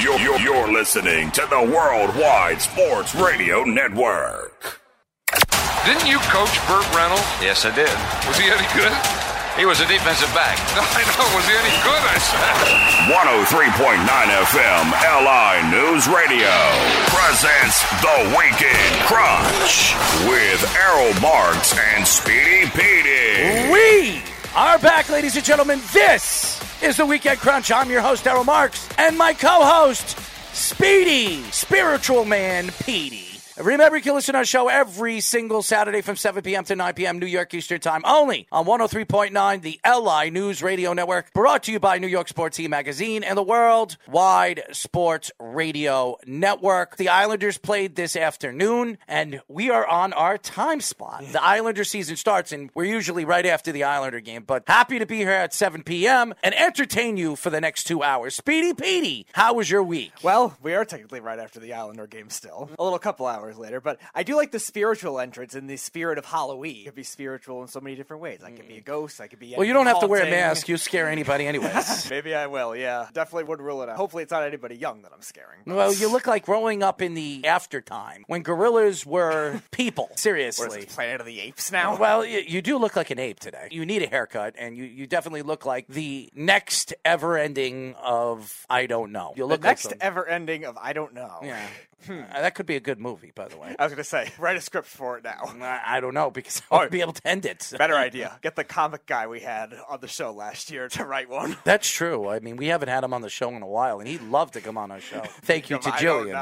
You're, you're, you're listening to the Worldwide Sports Radio Network. Didn't you coach Burt Reynolds? Yes, I did. Was he any good? He was a defensive back. I know. Was he any good? I said. 103.9 FM LI News Radio presents The Weekend Crunch with Errol Marks and Speedy Petey. We are back, ladies and gentlemen. This is the Weekend Crunch. I'm your host, Errol Marks, and my co host, Speedy, Spiritual Man Petey. Remember, you can listen to our show every single Saturday from 7 p.m. to 9 p.m. New York Eastern Time, only on 103.9, the LI News Radio Network, brought to you by New York Sports Team Magazine and the World Wide Sports Radio Network. The Islanders played this afternoon, and we are on our time spot. The Islander season starts, and we're usually right after the Islander game, but happy to be here at 7 p.m. and entertain you for the next two hours. Speedy Petey, how was your week? Well, we are technically right after the Islander game still. A little couple hours later, but I do like the spiritual entrance in the spirit of Halloween. It could be spiritual in so many different ways. I could be a mm. ghost, I could be Well, you don't have to wear a mask. You scare anybody anyways. Maybe I will, yeah. Definitely would rule it out. Hopefully it's not anybody young that I'm scaring. Well, you look like growing up in the after time when gorillas were people. Seriously. it, Planet of the Apes now? Well, you, you do look like an ape today. You need a haircut, and you, you definitely look like the next ever ending of I don't know. You the look next like ever ending of I don't know. yeah. Uh, that could be a good movie, by the way. I was going to say, write a script for it now. I, I don't know because I won't Oh. be able to end it. Better idea. Get the comic guy we had on the show last year to write one. That's true. I mean, we haven't had him on the show in a while, and he'd love to come on our show. Thank you to I don't Jillian.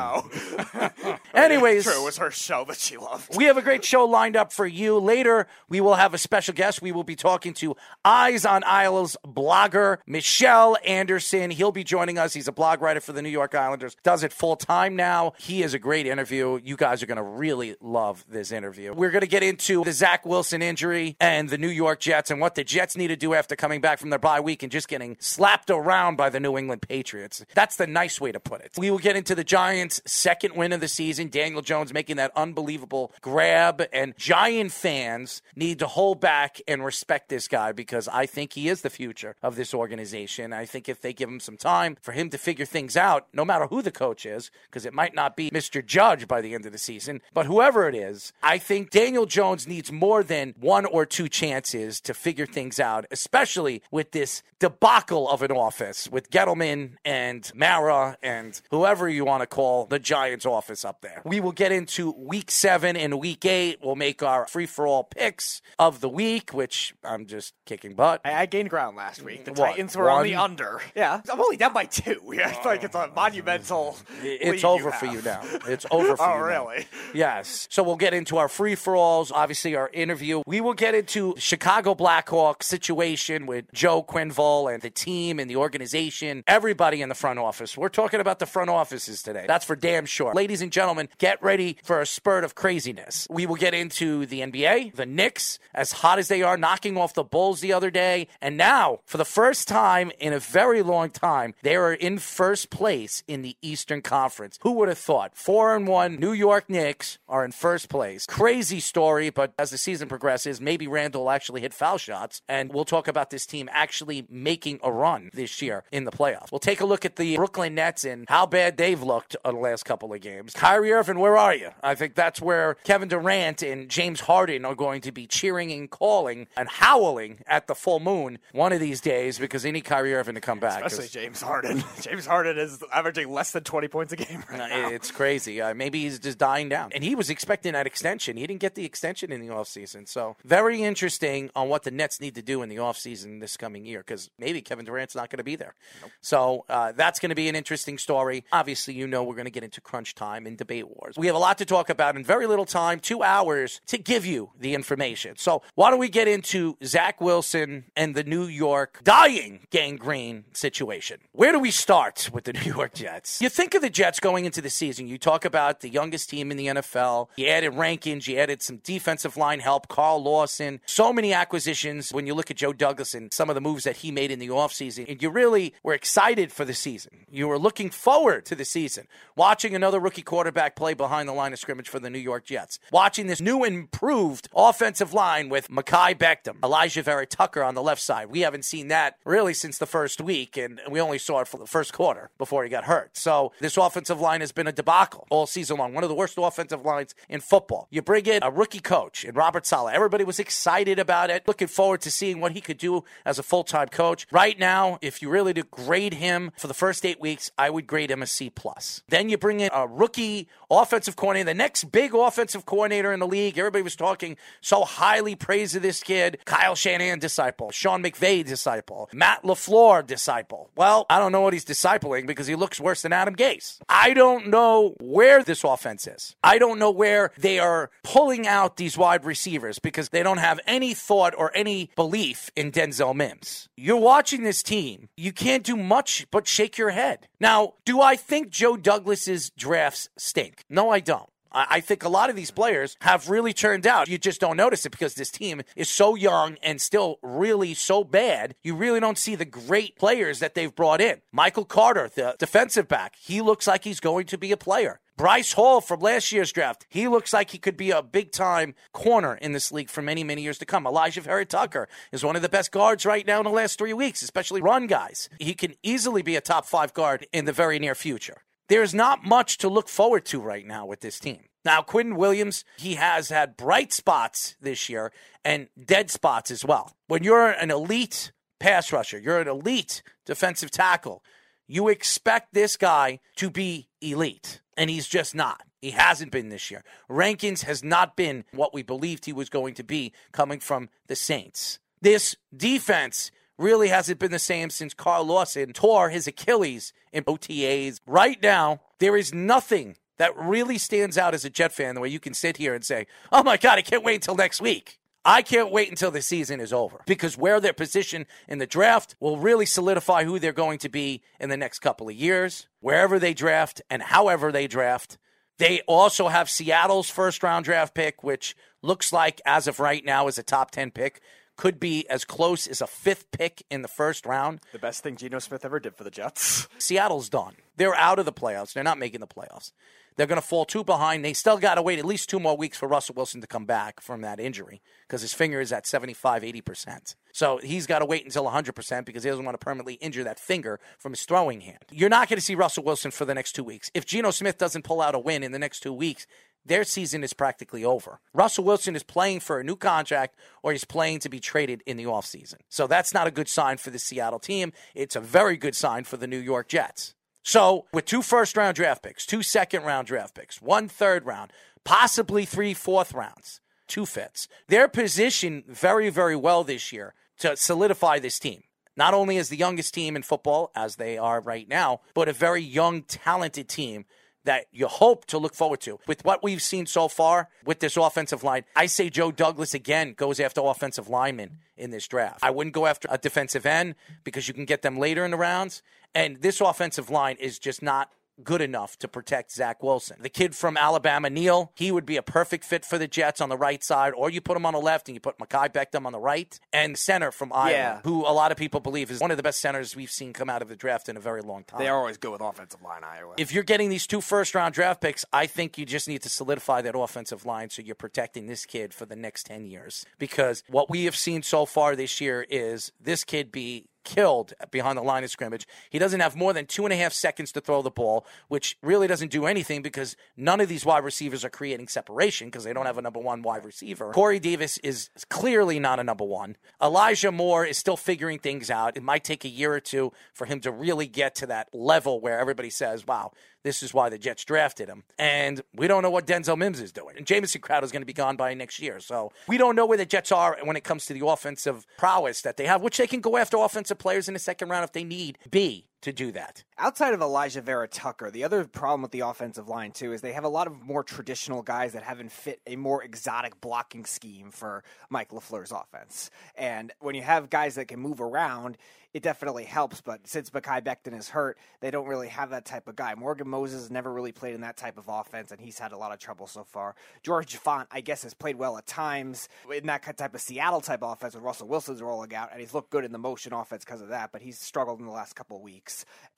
know. Anyways, True, it was her show that she loved. We have a great show lined up for you. Later, we will have a special guest. We will be talking to Eyes on Isles blogger Michelle Anderson. He'll be joining us. He's a blog writer for the New York Islanders, does it full time now. He is a great interview. You guys are going to really love this interview. We're going to get into the Zach Wilson injury and the New York Jets and what the Jets need to do after coming back from their bye week and just getting slapped around by the New England Patriots. That's the nice way to put it. We will get into the Giants' second win of the season. Daniel Jones making that unbelievable grab, and Giant fans need to hold back and respect this guy because I think he is the future of this organization. I think if they give him some time for him to figure things out, no matter who the coach is, because it might not be Mr. Judge by the end of the season, but whoever it is, I think Daniel Jones needs more than one or two chances to figure things out, especially with this debacle of an office with Gettleman and Mara and whoever you want to call the Giants office up there. We will get into week seven and week eight. We'll make our free for all picks of the week, which I'm just kicking butt. I, I gained ground last week. The What, Titans were on the under. Yeah, I'm only down by two. Yeah, it's like it's a monumental. It's over for you now. It's over for Oh, you. now. really? Yes. So we'll get into our free for alls, obviously our interview. We will get into Chicago Blackhawks situation with Joe Quenneville and the team and the organization, everybody in the front office. We're talking about the front offices today. That's for damn sure. Ladies and gentlemen, get ready for a spurt of craziness. We will get into the NBA, the Knicks, as hot as they are, knocking off the Bulls the other day. And now, for the first time in a very long time, they are in first place in the Eastern Conference. Who would have thought? Four and one New York Knicks are in first place. Crazy story, but as the season progresses, maybe Randle will actually hit foul shots. And we'll talk about this team actually making a run this year in the playoffs. We'll take a look at the Brooklyn Nets and how bad they've looked on the last couple of games. Kyrie Irving, where are you? I think that's where Kevin Durant and James Harden are going to be cheering and calling and howling at the full moon one of these days because they need Kyrie Irving to come back. Especially James Harden. James Harden is averaging less than 20 points a game right now. It's crazy. Uh, maybe he's just dying down. And he was expecting that extension. He didn't get the extension in the offseason. So, very interesting on what the Nets need to do in the offseason this coming year because maybe Kevin Durant's not going to be there. So, uh, that's going to be an interesting story. Obviously, you know we're going to get into crunch time and debate wars. We have a lot to talk about in very little time, two hours to give you the information. So, why don't we get into Zach Wilson and the New York dying Gang Green situation? Where do we start with the New York Jets? You think of the Jets going into the season, you talk about the youngest team in the NFL. You added Rankins, you added some defensive line help, Carl Lawson. So many acquisitions when you look at Joe Douglas and some of the moves that he made in the offseason. And you really were excited for the season. You were looking forward to the season, watching another rookie quarterback play behind the line of scrimmage for the New York Jets, watching this new improved offensive line with Mekhi Beckham, Alijah Vera Tucker on the left side. We haven't seen that really since the first week, and we only saw it for the first quarter before he got hurt. So this offensive line has been a debacle all season long. One of the worst offensive lines in football. You bring in a rookie coach in Robert Saleh. Everybody was excited about it, looking forward to seeing what he could do as a full time coach. Right now, if you really grade him for the first eight weeks, I would grade him a C plus. Then you bring in a rookie offensive coordinator, the next big offensive coordinator in the league. Everybody was talking so highly praise of this kid. Kyle Shanahan disciple, Sean McVay disciple, Matt LaFleur disciple. Well, I don't know what he's discipling because he looks worse than Adam Gase. I don't know where this offense is. I don't know where they are pulling out these wide receivers because they don't have any thought or any belief in Denzel Mims. You're watching this team. You can't do much but shake your head. Now, do I think Joe Douglas's drafts stink? No, I don't. I think a lot of these players have really turned out. You just don't notice it because this team is so young and still really so bad. You really don't see the great players that they've brought in. Michael Carter, the defensive back, he looks like he's going to be a player. Bryce Hall from last year's draft, he looks like he could be a big time corner in this league for many, many years to come. Alijah Vera Tucker is one of the best guards right now in the last three weeks, especially run guys. He can easily be a top five guard in the very near future there's not much to look forward to right now with this team. Now, Quinn Williams, he has had bright spots this year and dead spots as well. When you're an elite pass rusher, you're an elite defensive tackle, you expect this guy to be elite, and he's just not. He hasn't been this year. Rankins has not been what we believed he was going to be coming from the Saints. This defense really hasn't been the same since Carl Lawson tore his Achilles in OTAs. Right now, there is nothing that really stands out as a Jet fan the way you can sit here and say, oh my God, I can't wait until next week. I can't wait until the season is over because where their position in the draft will really solidify who they're going to be in the next couple of years, wherever they draft and however they draft. They also have Seattle's first round draft pick, which looks like, as of right now, is a top 10 pick could be as close as a fifth pick in the first round. The best thing Geno Smith ever did for the Jets. Seattle's done. They're out of the playoffs. They're not making the playoffs. They're going to fall two behind. They still got to wait at least two more weeks for Russell Wilson to come back from that injury because his finger is at 75, 80%. So he's got to wait until 100% because he doesn't want to permanently injure that finger from his throwing hand. You're not going to see Russell Wilson for the next two weeks. If Geno Smith doesn't pull out a win in the next two weeks, their season is practically over. Russell Wilson is playing for a new contract or he's playing to be traded in the offseason. So that's not a good sign for the Seattle team. It's a very good sign for the New York Jets. So, with two first round draft picks, two second round draft picks, one third round, possibly three fourth rounds, two fits, they're positioned very, very well this year to solidify this team not only as the youngest team in football, as they are right now, but a very young, talented team that you hope to look forward to. With what we've seen so far with this offensive line, I say Joe Douglas again goes after offensive linemen in this draft. I wouldn't go after a defensive end because you can get them later in the rounds. And this offensive line is just not good enough to protect Zach Wilson. The kid from Alabama, Neal, he would be a perfect fit for the Jets on the right side, or you put him on the left and you put Mekhi Beckham on the right, and center from Iowa, yeah. who a lot of people believe is one of the best centers we've seen come out of the draft in a very long time. They are always good with offensive line, Iowa. If you're getting these two first round draft picks, I think you just need to solidify that offensive line so you're protecting this kid for the next 10 years. Because what we have seen so far this year is this kid be killed behind the line of scrimmage. He doesn't have more than two and a half seconds to throw the ball, which really doesn't do anything because none of these wide receivers are creating separation because they don't have a number one wide receiver. Corey Davis is clearly not a number one. Elijah Moore is still figuring things out. It might take a year or two for him to really get to that level where everybody says, wow, this is why the Jets drafted him. And we don't know what Denzel Mims is doing. And Jamison Crowder is going to be gone by next year. So we don't know where the Jets are when it comes to the offensive prowess that they have, which they can go after offensive players in the second round if they need be. To do that. Outside of Alijah Vera Tucker, the other problem with the offensive line too is they have a lot of more traditional guys that haven't fit a more exotic blocking scheme for Mike LaFleur's offense. And when you have guys that can move around, it definitely helps. But since Mekhi Becton is hurt, they don't really have that type of guy. Morgan Moses never really played in that type of offense, and he's had a lot of trouble so far. George Fant, I guess, has played well at times in that type of Seattle type offense with Russell Wilson's rolling out, and he's looked good in the motion offense because of that. But he's struggled in the last couple of weeks,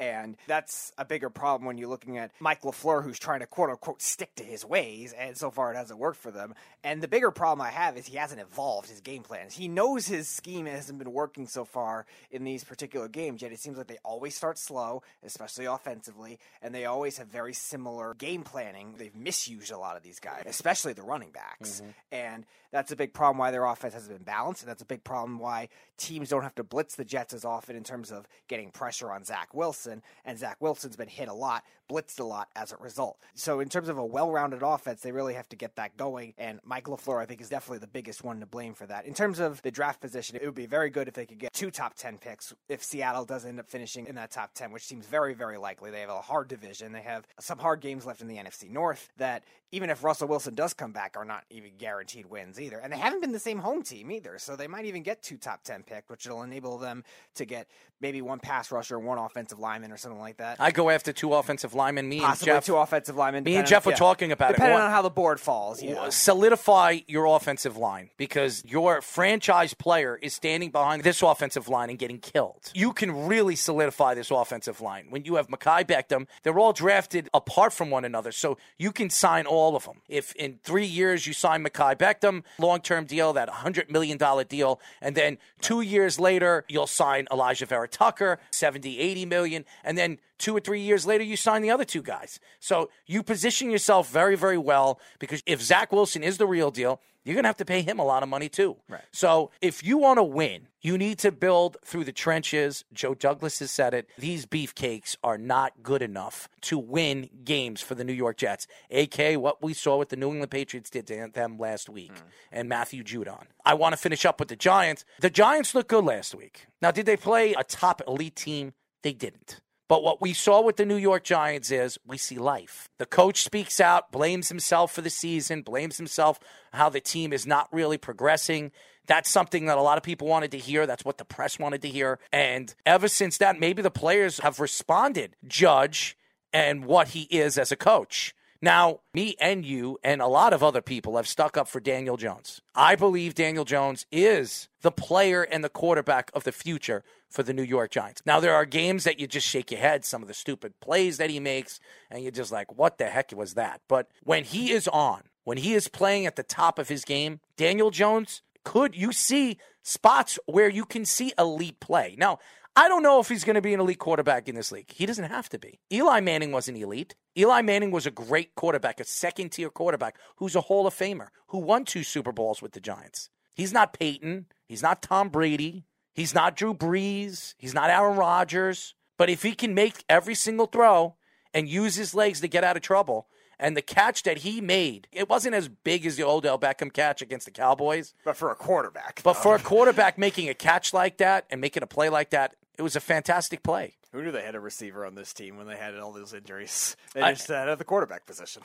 and that's a bigger problem when you're looking at Mike LaFleur, who's trying to quote unquote stick to his ways, and so far it hasn't worked for them. And the bigger problem I have is he hasn't evolved his game plans. He knows his scheme hasn't been working so far in these particular games, yet it seems like they always start slow, especially offensively, and they always have very similar game planning. They've misused a lot of these guys, especially the running backs. Mm-hmm. And that's a big problem why their offense hasn't been balanced, and that's a big problem why teams don't have to blitz the Jets as often in terms of getting pressure on Zach Wilson. And Zach Wilson's been hit a lot, blitzed a lot as a result. So in terms of a well-rounded offense, they really have to get that going. And Mike LaFleur, I think, is definitely the biggest one to blame for that. In terms of the draft position, it would be very good if they could get two top ten picks. If Seattle does end up finishing in that top ten, which seems very, very likely, they have a hard division. They have some hard games left in the NFC North that even if Russell Wilson does come back, are not even guaranteed wins either. And they haven't been the same home team either, so they might even get two top ten picks, which will enable them to get maybe one pass rusher, one offensive lineman, or something like that. I go after two offensive linemen. Me Possibly and Jeff. two offensive linemen. Me and Jeff on- were talking about it. depending on how the board falls. Yeah. solidify your offensive line because your franchise player is standing behind this offensive line and getting killed. You can really solidify this offensive line. When you have Mekhi Beckham, they're all drafted apart from one another, so you can sign all of them. If in three years you sign Mekhi Beckham, long term deal, that $100 million deal, and then two years later you'll sign Alijah Vera Tucker, 70, 80 million, and then two or three years later, you sign the other two guys. So you position yourself very, very well because if Zach Wilson is the real deal, you're going to have to pay him a lot of money too. Right. So if you want to win, you need to build through the trenches. Joe Douglas has said it. These beefcakes are not good enough to win games for the New York Jets, aka what we saw what the New England Patriots did to them last week mm. and Matthew Judon. I want to finish up with the Giants. The Giants looked good last week. Now, did they play a top elite team? They didn't. But what we saw with the New York Giants is we see life. The coach speaks out, blames himself for the season, blames himself how the team is not really progressing. That's something that a lot of people wanted to hear. That's what the press wanted to hear. And ever since that, maybe the players have responded, Judge, and what he is as a coach. Now, me and you and a lot of other people have stuck up for Daniel Jones. I believe Daniel Jones is the player and the quarterback of the future for the New York Giants. Now, there are games that you just shake your head, some of the stupid plays that he makes, and you're just like, what the heck was that? But when he is on, when he is playing at the top of his game, Daniel Jones could, you see spots where you can see elite play. Now, I don't know if he's going to be an elite quarterback in this league. He doesn't have to be. Eli Manning wasn't elite. Eli Manning was a great quarterback, a second tier quarterback who's a Hall of Famer who won two Super Bowls with the Giants. He's not Peyton. He's not Tom Brady. He's not Drew Brees. He's not Aaron Rodgers. But if he can make every single throw and use his legs to get out of trouble, and the catch that he made, it wasn't as big as the Odell Beckham catch against the Cowboys. But for a quarterback. But though. for a quarterback making a catch like that and making a play like that, it was a fantastic play. Who knew they had a receiver on this team when they had all those injuries? They I- just had at the quarterback position.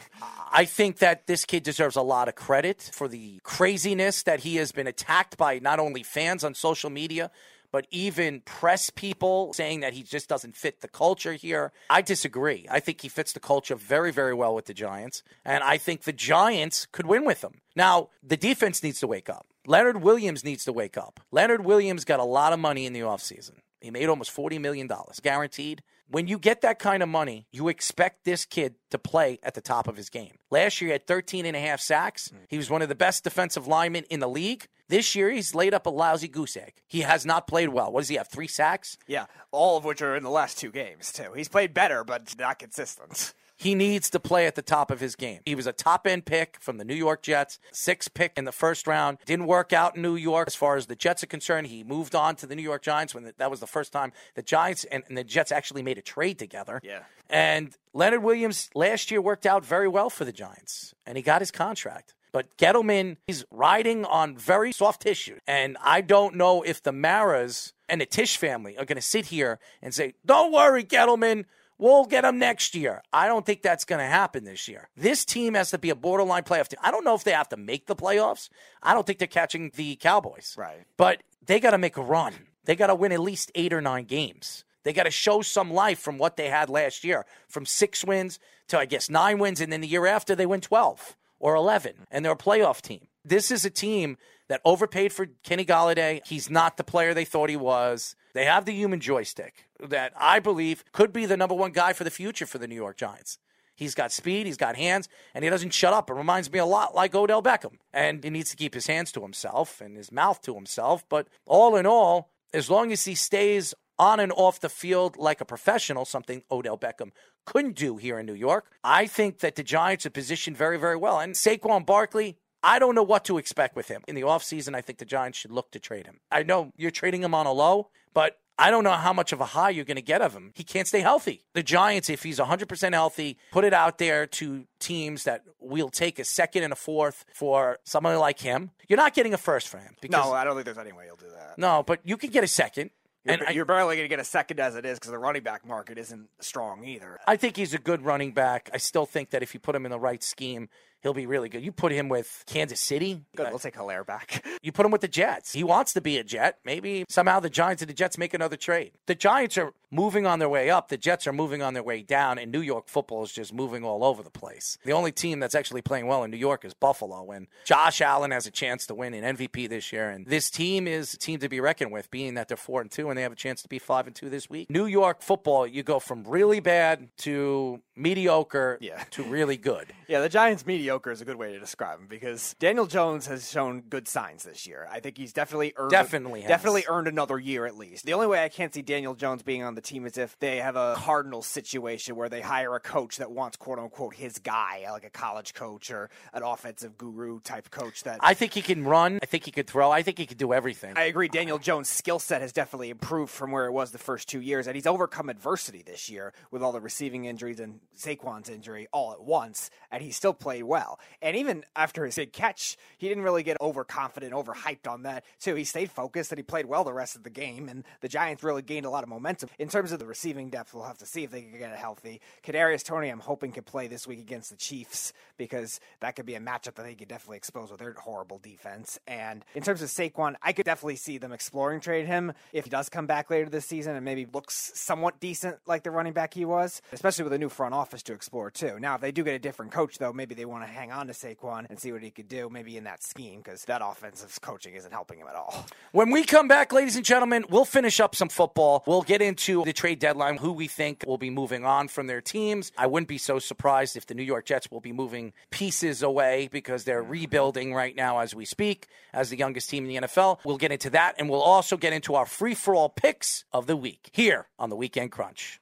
I think that this kid deserves a lot of credit for the craziness that he has been attacked by not only fans on social media, but even press people saying that he just doesn't fit the culture here. I disagree. I think he fits the culture very, very well with the Giants, and I think the Giants could win with him. Now, the defense needs to wake up. Leonard Williams needs to wake up. Leonard Williams got a lot of money in the offseason. He made almost $40 million guaranteed. When you get that kind of money, you expect this kid to play at the top of his game. Last year, he had 13 and a half sacks. Mm. He was one of the best defensive linemen in the league. This year, he's laid up a lousy goose egg. He has not played well. What does he have? Three sacks? Yeah, all of which are in the last two games too. He's played better, but not consistent. He needs to play at the top of his game. He was a top end pick from the New York Jets, six pick in the first round. Didn't work out in New York as far as the Jets are concerned. He moved on to the New York Giants when the, that was the first time the Giants and, and the Jets actually made a trade together. Yeah. And Leonard Williams last year worked out very well for the Giants, and he got his contract. But Gettleman, he's riding on very soft tissue. And I don't know if the Maras and the Tisch family are going to sit here and say, don't worry, Gettleman. We'll get them next year. I don't think that's going to happen this year. This team has to be a borderline playoff team. I don't know if they have to make the playoffs. I don't think they're catching the Cowboys. Right. But they got to make a run. They got to win at least eight or nine games. They got to show some life from what they had last year, from six wins to, I guess, nine wins. And then the year after, they win 12 or 11, and they're a playoff team. This is a team that overpaid for Kenny Golladay. He's not the player they thought he was. They have the human joystick that I believe could be the number one guy for the future for the New York Giants. He's got speed, he's got hands, and he doesn't shut up. It reminds me a lot like Odell Beckham. And he needs to keep his hands to himself and his mouth to himself. But all in all, as long as he stays on and off the field like a professional, something Odell Beckham couldn't do here in New York, I think that the Giants are positioned very, very well. And Saquon Barkley, I don't know what to expect with him. In the offseason, I think the Giants should look to trade him. I know you're trading him on a low, but I don't know how much of a high you're going to get of him. He can't stay healthy. The Giants, if he's 100% healthy, put it out there to teams that will take a second and a fourth for somebody like him. You're not getting a first for him. Because, no, I don't think there's any way you'll do that. No, but you can get a second. You're, and you're barely going to get a second as it is because the running back market isn't strong either. I think he's a good running back. I still think that if you put him in the right scheme, he'll be really good. You put him with Kansas City. Good, uh, we'll take Helaire back. You put him with the Jets. He wants to be a Jet. Maybe somehow the Giants and the Jets make another trade. The Giants are moving on their way up. The Jets are moving on their way down, and New York football is just moving all over the place. The only team that's actually playing well in New York is Buffalo, and Josh Allen has a chance to win an MVP this year. And this team is a team to be reckoned with, being that they're four and two, and they have a chance to be five and two this week. New York football, you go from really bad to mediocre yeah. to really good. yeah, the Giants mediocre is a good way to describe him because Daniel Jones has shown good signs this year. I think he's definitely earned definitely has. definitely earned another year at least. The only way I can't see Daniel Jones being on the team is if they have a Cardinals situation where they hire a coach that wants quote unquote his guy, like a college coach or an offensive guru type coach that I think he can run, I think he could throw, I think he could do everything. I agree Daniel Jones' skill set has definitely improved from where it was the first 2 years and he's overcome adversity this year with all the receiving injuries and Saquon's injury all at once and he still played well. And even after his big catch, he didn't really get overconfident, overhyped on that. So he stayed focused and he played well the rest of the game and the Giants really gained a lot of momentum. In terms of the receiving depth, we'll have to see if they can get it healthy. Kadarius Toney, I'm hoping can play this week against the Chiefs because that could be a matchup that they could definitely expose with their horrible defense. And in terms of Saquon, I could definitely see them exploring trade him if he does come back later this season and maybe looks somewhat decent like the running back he was, especially with a new front office to explore too. Now, if they do get a different coach though, maybe they want to hang on to Saquon and see what he could do, maybe in that scheme because that offensive coaching isn't helping him at all. When we come back, ladies and gentlemen, we'll finish up some football. We'll get into the trade deadline, who we think will be moving on from their teams. I wouldn't be so surprised if the New York Jets will be moving pieces away because they're rebuilding right now as we speak, as the youngest team in the NFL. We'll get into that, and we'll also get into our free for all picks of the week here on the Weekend Crunch.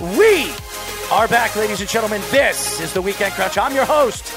We are back, ladies and gentlemen. This is the Weekend Crunch. I'm your host,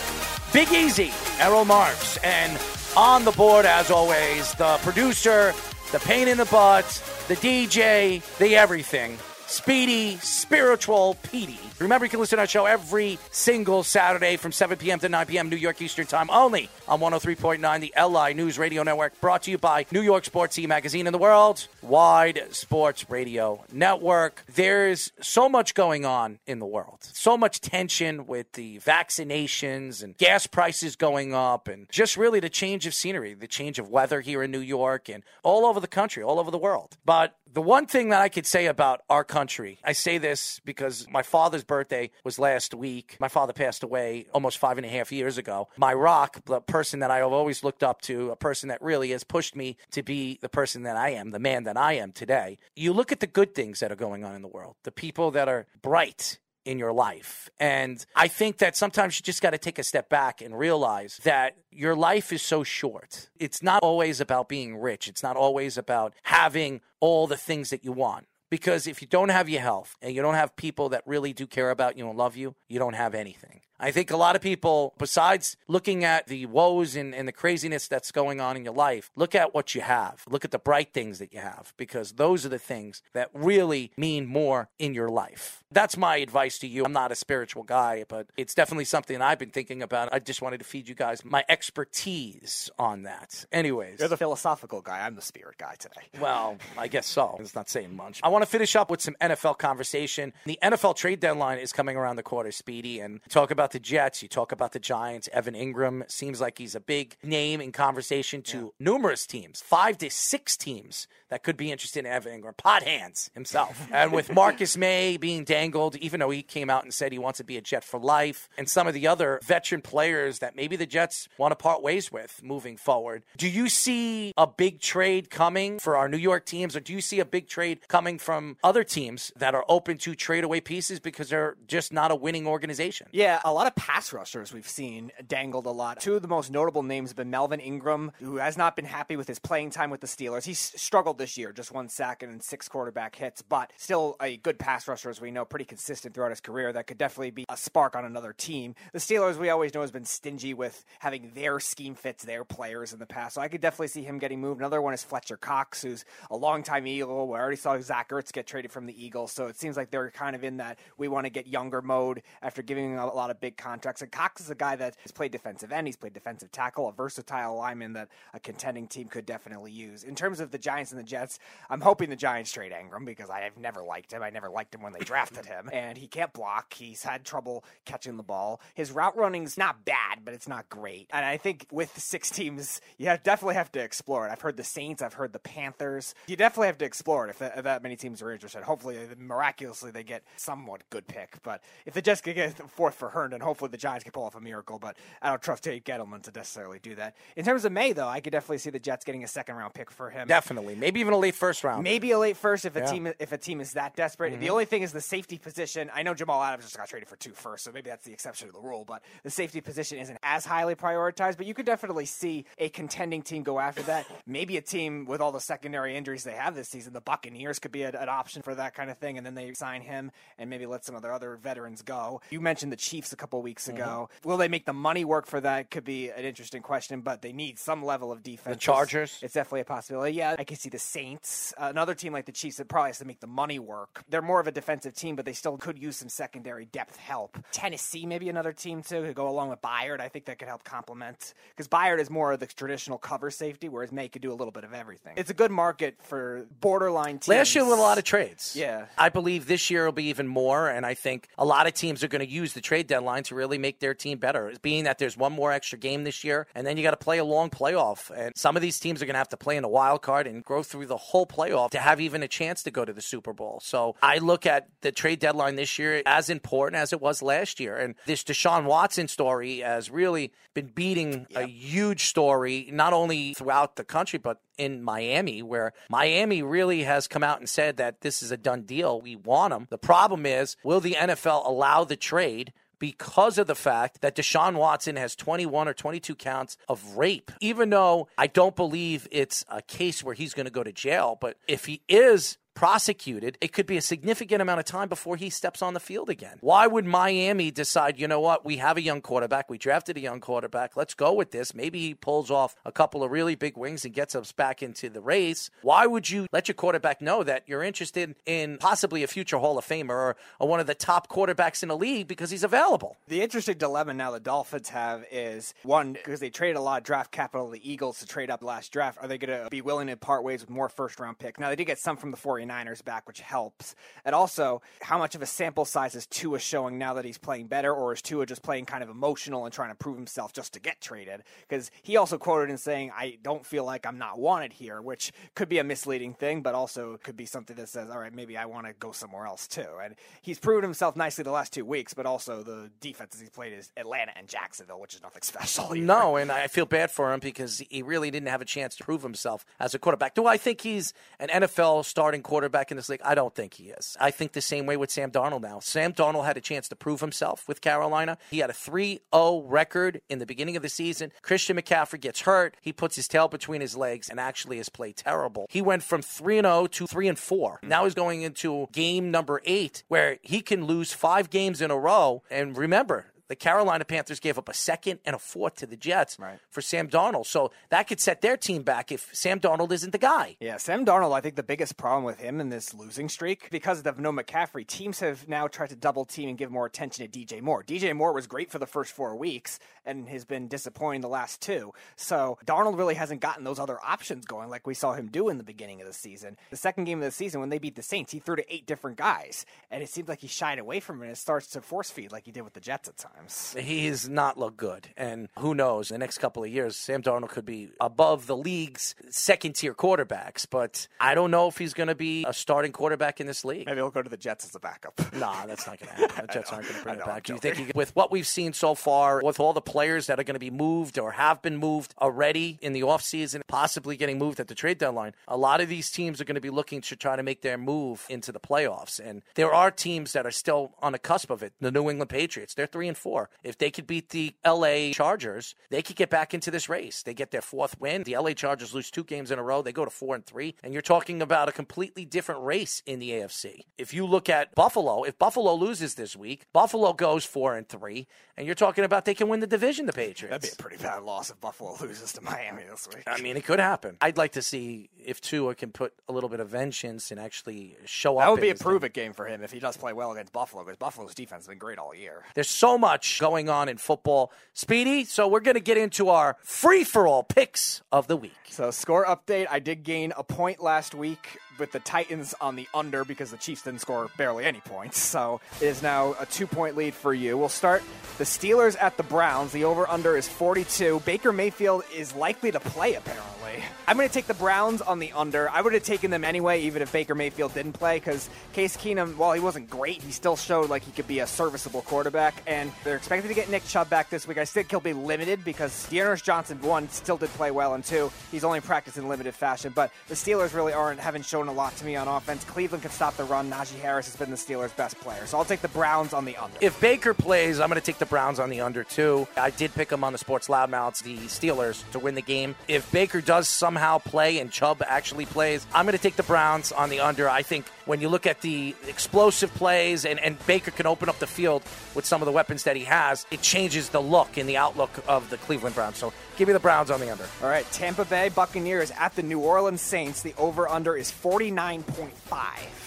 Big Easy, Errol Marks, and on the board, as always, the producer, the pain in the butt, the DJ, the everything. Speedy, spiritual Petey. Remember, you can listen to our show every single Saturday from 7 p.m. to 9 p.m. New York Eastern Time only on 103.9, the LI News Radio Network, brought to you by New York Sports E Magazine and the World Wide Sports Radio Network. There's so much going on in the world, so much tension with the vaccinations and gas prices going up, and just really the change of scenery, the change of weather here in New York and all over the country, all over the world. But the one thing that I could say about our country, I say this because my father's birthday was last week. My father passed away almost five and a half years ago. My rock, the person that I have always looked up to, a person that really has pushed me to be the person that I am, the man that I am today. You look at the good things that are going on in the world, the people that are bright in your life. And I think that sometimes you just got to take a step back and realize that your life is so short. It's not always about being rich, it's not always about having all the things that you want. Because if you don't have your health and you don't have people that really do care about you and love you, you don't have anything. I think a lot of people, besides looking at the woes and, and the craziness that's going on in your life, look at what you have. Look at the bright things that you have because those are the things that really mean more in your life. That's my advice to you. I'm not a spiritual guy, but it's definitely something I've been thinking about. I just wanted to feed you guys my expertise on that. Anyways. You're the philosophical guy. I'm the spirit guy today. Well, I guess so. It's not saying much. I want to finish up with some NFL conversation. The NFL trade deadline is coming around the corner, Speedy, and talk about the Jets. You talk about the Giants. Evan Engram seems like he's a big name in conversation to yeah. numerous teams, five to six teams that could be interested in Evan Engram. Pot hands himself. and with Marcus Maye being dangled, even though he came out and said he wants to be a Jet for life, and some of the other veteran players that maybe the Jets want to part ways with moving forward. Do you see a big trade coming for our New York teams, or do you see a big trade coming from other teams that are open to trade away pieces because they're just not a winning organization? Yeah, a lot of pass rushers we've seen dangled a lot. Two of the most notable names have been Melvin Ingram, who has not been happy with his playing time with the Steelers. He's struggled this year, just one sack and six quarterback hits, but still a good pass rusher, as we know, pretty consistent throughout his career. That could definitely be a spark on another team. The Steelers, we always know, has been stingy with having their scheme fits their players in the past, so I could definitely see him getting moved. Another one is Fletcher Cox, who's a longtime Eagle. We already saw Zach Ertz get traded from the Eagles, so it seems like they're kind of in that we want to get younger mode after giving a lot of big contracts. And Cox is a guy that has played defensive end, he's played defensive tackle, a versatile lineman that a contending team could definitely use. In terms of the Giants and the Jets, I'm hoping the Giants trade Engram because I have never liked him. I never liked him when they drafted him, and he can't block. He's had trouble catching the ball. His route running's not bad, but it's not great. And I think with six teams, you have, definitely have to explore it. I've heard the Saints, I've heard the Panthers. You definitely have to explore it if that, if that many teams are interested. Hopefully, miraculously, they get somewhat good pick. But if the Jets can get fourth for Herndon, hopefully the Giants can pull off a miracle. But I don't trust Tate Gettleman to necessarily do that. In terms of Maye, though, I could definitely see the Jets getting a second round pick for him. Definitely, maybe even a late first round. Maybe a late first if a yeah. team if a team is that desperate. Mm-hmm. The only thing is the safety position. I know Jamal Adams just got traded for two first, so maybe that's the exception to the rule. But the safety position isn't as highly prioritized. But you could definitely see a contending team go after that. maybe a team with all the secondary injuries they have this season, the Buccaneers could be a, an option for that kind of thing, and then they sign him and maybe let some of their other veterans go. You mentioned the Chiefs a couple weeks ago. Mm-hmm. Will they make the money work for that? Could be an interesting question, but they need some level of defense. The Chargers, it's definitely a possibility. Yeah, I can see the Saints, uh, another team like the Chiefs that probably has to make the money work. They're more of a defensive team, but they still could use some secondary depth help. Tennessee, maybe another team too, could go along with Byard. I think that could help complement because Byard is more of the traditional cover safety, whereas Maye could do a little bit of everything. It's a good market for borderline teams. Last year, with a lot of trades. Yeah, I believe this year will be even more, and I think a lot of teams are going to use the trade deadline to really make their team better. Being that there's one more extra game this year, and then you got to play a long playoff, and some of these teams are going to have to play in a wild card and grow through the whole playoff to have even a chance to go to the Super Bowl. So I look at the trade deadline this year as important as it was last year. And this Deshaun Watson story has really been beating yep. a huge story, not only throughout the country, but in Miami, where Miami really has come out and said that this is a done deal. We want him. The problem is, will the NFL allow the trade? Because of the fact that Deshaun Watson has 21 or 22 counts of rape. Even though I don't believe it's a case where he's going to go to jail, but if he is prosecuted, it could be a significant amount of time before he steps on the field again. Why would Miami decide, you know what, we have a young quarterback, we drafted a young quarterback, let's go with this. Maybe he pulls off a couple of really big wings and gets us back into the race. Why would you let your quarterback know that you're interested in possibly a future Hall of Famer or, or one of the top quarterbacks in the league because he's available? The interesting dilemma now the Dolphins have is one, because they traded a lot of draft capital the Eagles to trade up last draft, are they going to be willing to part ways with more first round pick? Now, they did get some from the 40 49ers back, which helps. And also, how much of a sample size is Tua showing now that he's playing better, or is Tua just playing kind of emotional and trying to prove himself just to get traded? Because he also quoted in saying, I don't feel like I'm not wanted here, which could be a misleading thing, but also could be something that says, all right, maybe I want to go somewhere else too. And he's proven himself nicely the last two weeks, but also the defenses he's played is Atlanta and Jacksonville, which is nothing special. Either. No, and I feel bad for him because he really didn't have a chance to prove himself as a quarterback. Do I think he's an NFL starting quarterback in this league? I don't think he is. I think the same way with Sam Darnold now. Sam Darnold had a chance to prove himself with Carolina. He had a 3 0 record in the beginning of the season. Christian McCaffrey gets hurt. He puts his tail between his legs and actually has played terrible. He went from 3 0 to 3 and 4. Hmm. Now he's going into game number eight where he can lose five games in a row. And remember, the Carolina Panthers gave up a second and a fourth to the Jets Right. for Sam Darnold. So that could set their team back if Sam Darnold isn't the guy. Yeah, Sam Darnold, I think the biggest problem with him in this losing streak, because of no McCaffrey, teams have now tried to double team and give more attention to DJ Moore. DJ Moore was great for the first four weeks and has been disappointing the last two. So Darnold really hasn't gotten those other options going like we saw him do in the beginning of the season. The second game of the season, when they beat the Saints, he threw to eight different guys, and it seemed like he shied away from it and it starts to force feed like he did with the Jets at times. He has not looked good. And who knows, the next couple of years, Sam Darnold could be above the league's second tier quarterbacks. But I don't know if he's going to be a starting quarterback in this league. Maybe he'll go to the Jets as a backup. Nah, that's not going to happen. The Jets aren't going to bring know, I'm back. Do you think, he, with what we've seen so far, with all the players that are going to be moved or have been moved already in the offseason, possibly getting moved at the trade deadline, a lot of these teams are going to be looking to try to make their move into the playoffs. And there are teams that are still on the cusp of it. The New England Patriots, they're three and four. If they could beat the LA Chargers, they could get back into this race. They get their fourth win. The LA Chargers lose two games in a row. They go to four and three. And you're talking about a completely different race in the AFC. If you look at Buffalo, if Buffalo loses this week, Buffalo goes four and three. And you're talking about they can win the division, the Patriots. That'd be a pretty bad loss if Buffalo loses to Miami this week. I mean, it could happen. I'd like to see if Tua can put a little bit of vengeance and actually show up. That would be a prove it game for him if he does play well against Buffalo because Buffalo's defense has been great all year. There's so much going on in football, Speedy. So we're going to get into our free for all picks of the week. So, score update I did gain a point last week with the Titans on the under because the Chiefs didn't score barely any points. So, it is now a two point lead for you. We'll start the Steelers at the Browns. The over under is 42. Baker Mayfield is likely to play, apparently. I'm going to take the Browns on the under. I would have taken them anyway, even if Baker Mayfield didn't play, because Case Keenum, while he wasn't great, he still showed like he could be a serviceable quarterback. And they're expected to get Nick Chubb back this week. I think he'll be limited because D'Ernest Johnson, one, still did play well, and two, he's only practiced in limited fashion. But the Steelers really aren't haven't shown a lot to me on offense. Cleveland can stop the run. Najee Harris has been the Steelers' best player, so I'll take the Browns on the under. If Baker plays, I'm going to take the Browns on the under too. I did pick them on the Sports Loudmouths, the Steelers, to win the game. If Baker does somehow play and Chubb actually plays, I'm going to take the Browns on the under. I think when you look at the explosive plays and, and Baker can open up the field with some of the weapons that he has, it changes the look and the outlook of the Cleveland Browns. So give me the Browns on the under. All right, Tampa Bay Buccaneers at the New Orleans Saints. The over under is 49.5.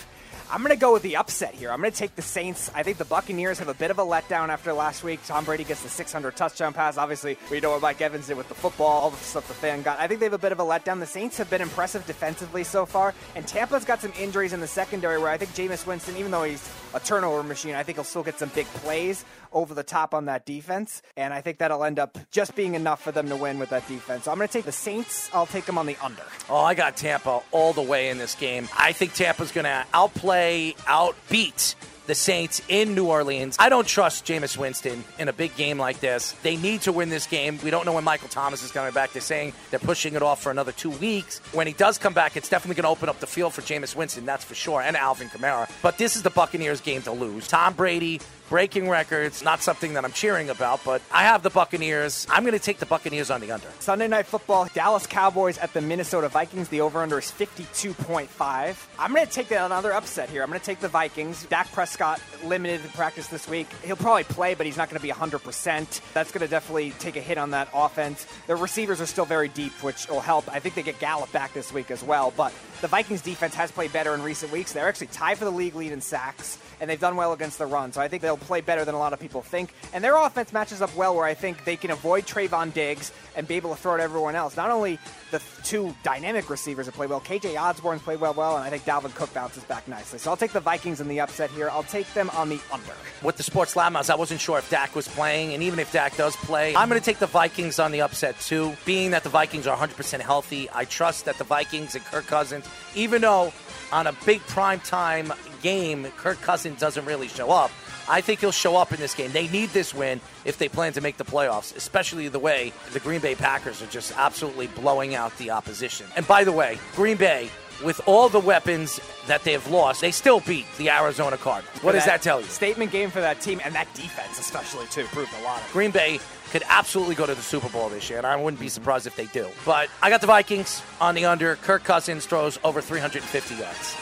I'm going to go with the upset here. I'm going to take the Saints. I think the Buccaneers have a bit of a letdown after last week. Tom Brady gets the 600 touchdown pass. Obviously, we know what Mike Evans did with the football, all the stuff the fan got. I think they have a bit of a letdown. The Saints have been impressive defensively so far, and Tampa's got some injuries in the secondary where I think Jameis Winston, even though he's a turnover machine, I think he'll still get some big plays over the top on that defense, and I think that'll end up just being enough for them to win with that defense. So I'm going to take the Saints. I'll take them on the under. Oh, I got Tampa all the way in this game. I think Tampa's going to outplay, outbeat the Saints in New Orleans. I don't trust Jameis Winston in a big game like this. They need to win this game. We don't know when Michael Thomas is coming back. They're saying they're pushing it off for another two weeks. When he does come back, it's definitely going to open up the field for Jameis Winston, that's for sure, and Alvin Kamara. But this is the Buccaneers game to lose. Tom Brady breaking records, not something that I'm cheering about, but I have the Buccaneers. I'm going to take the Buccaneers on the under. Sunday night football, Dallas Cowboys at the Minnesota Vikings. The over-under is 52.5. I'm going to take that another upset here. I'm going to take the Vikings. Dak Prescott limited in practice this week. He'll probably play, but he's not going to be 100%. That's going to definitely take a hit on that offense. The receivers are still very deep, which will help. I think they get Gallup back this week as well, but the Vikings defense has played better in recent weeks. They're actually tied for the league lead in sacks, and they've done well against the run. So I think they'll play better than a lot of people think. And their offense matches up well where I think they can avoid Trevon Diggs and be able to throw at everyone else. Not only the two dynamic receivers that play well, KJ Osborn's played well, well, and I think Dalvin Cook bounces back nicely. So I'll take the Vikings in the upset here. I'll take them on the under. with the sports loudmouths, I wasn't sure if Dak was playing, and even if Dak does play, I'm going to take the Vikings on the upset too. Being that the Vikings are 100% healthy, I trust that the Vikings and Kirk Cousins, even though on a big prime time game, Kirk Cousins doesn't really show up. I think he'll show up in this game. They need this win if they plan to make the playoffs, especially the way the Green Bay Packers are just absolutely blowing out the opposition. And by the way, Green Bay, with all the weapons that they've lost, they still beat the Arizona Cardinals. What does that tell you? Statement game for that team and that defense, especially too, proved a lot of. Green Bay could absolutely go to the Super Bowl this year, and I wouldn't be surprised if they do. But I got the Vikings on the under. Kirk Cousins throws over 350 yards.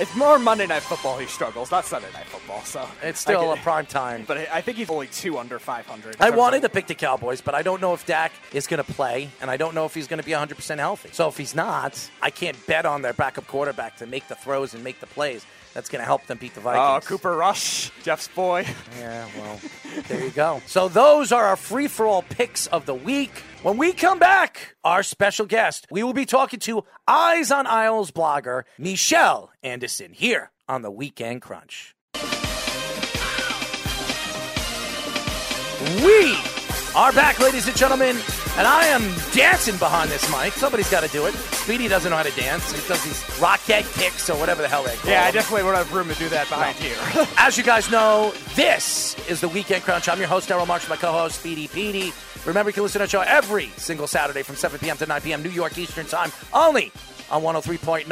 It's more Monday Night Football he struggles, not Sunday Night Football. So It's still I a get- prime time. But I think he's only two under 500. I wanted to pick the Cowboys, but I don't know if Dak is going to play, and I don't know if he's going to be 100% healthy. So if he's not, I can't bet on their backup quarterback to make the throws and make the plays. That's going to help them beat the ah, Vikings. Oh. Cooper Rush, Jeff's boy. Yeah, well, there you go. So those are our free for all picks of the week. When we come back, our special guest, we will be talking to Eyes on Isles blogger Michelle Anderson here on the Weekend Crunch. We are back, ladies and gentlemen, and I am dancing behind this mic. Somebody's got to do it. Speedy doesn't know how to dance. He does these rocket kicks or whatever the hell they call Yeah, I them. definitely would have room to do that behind here. As you guys know, this is the Weekend Crunch. I'm your host, Errol Marks, my co-host, Speedy Petey. Remember, you can listen to our show every single Saturday from 7 p.m. to 9 p.m. New York Eastern Time, only on 103.9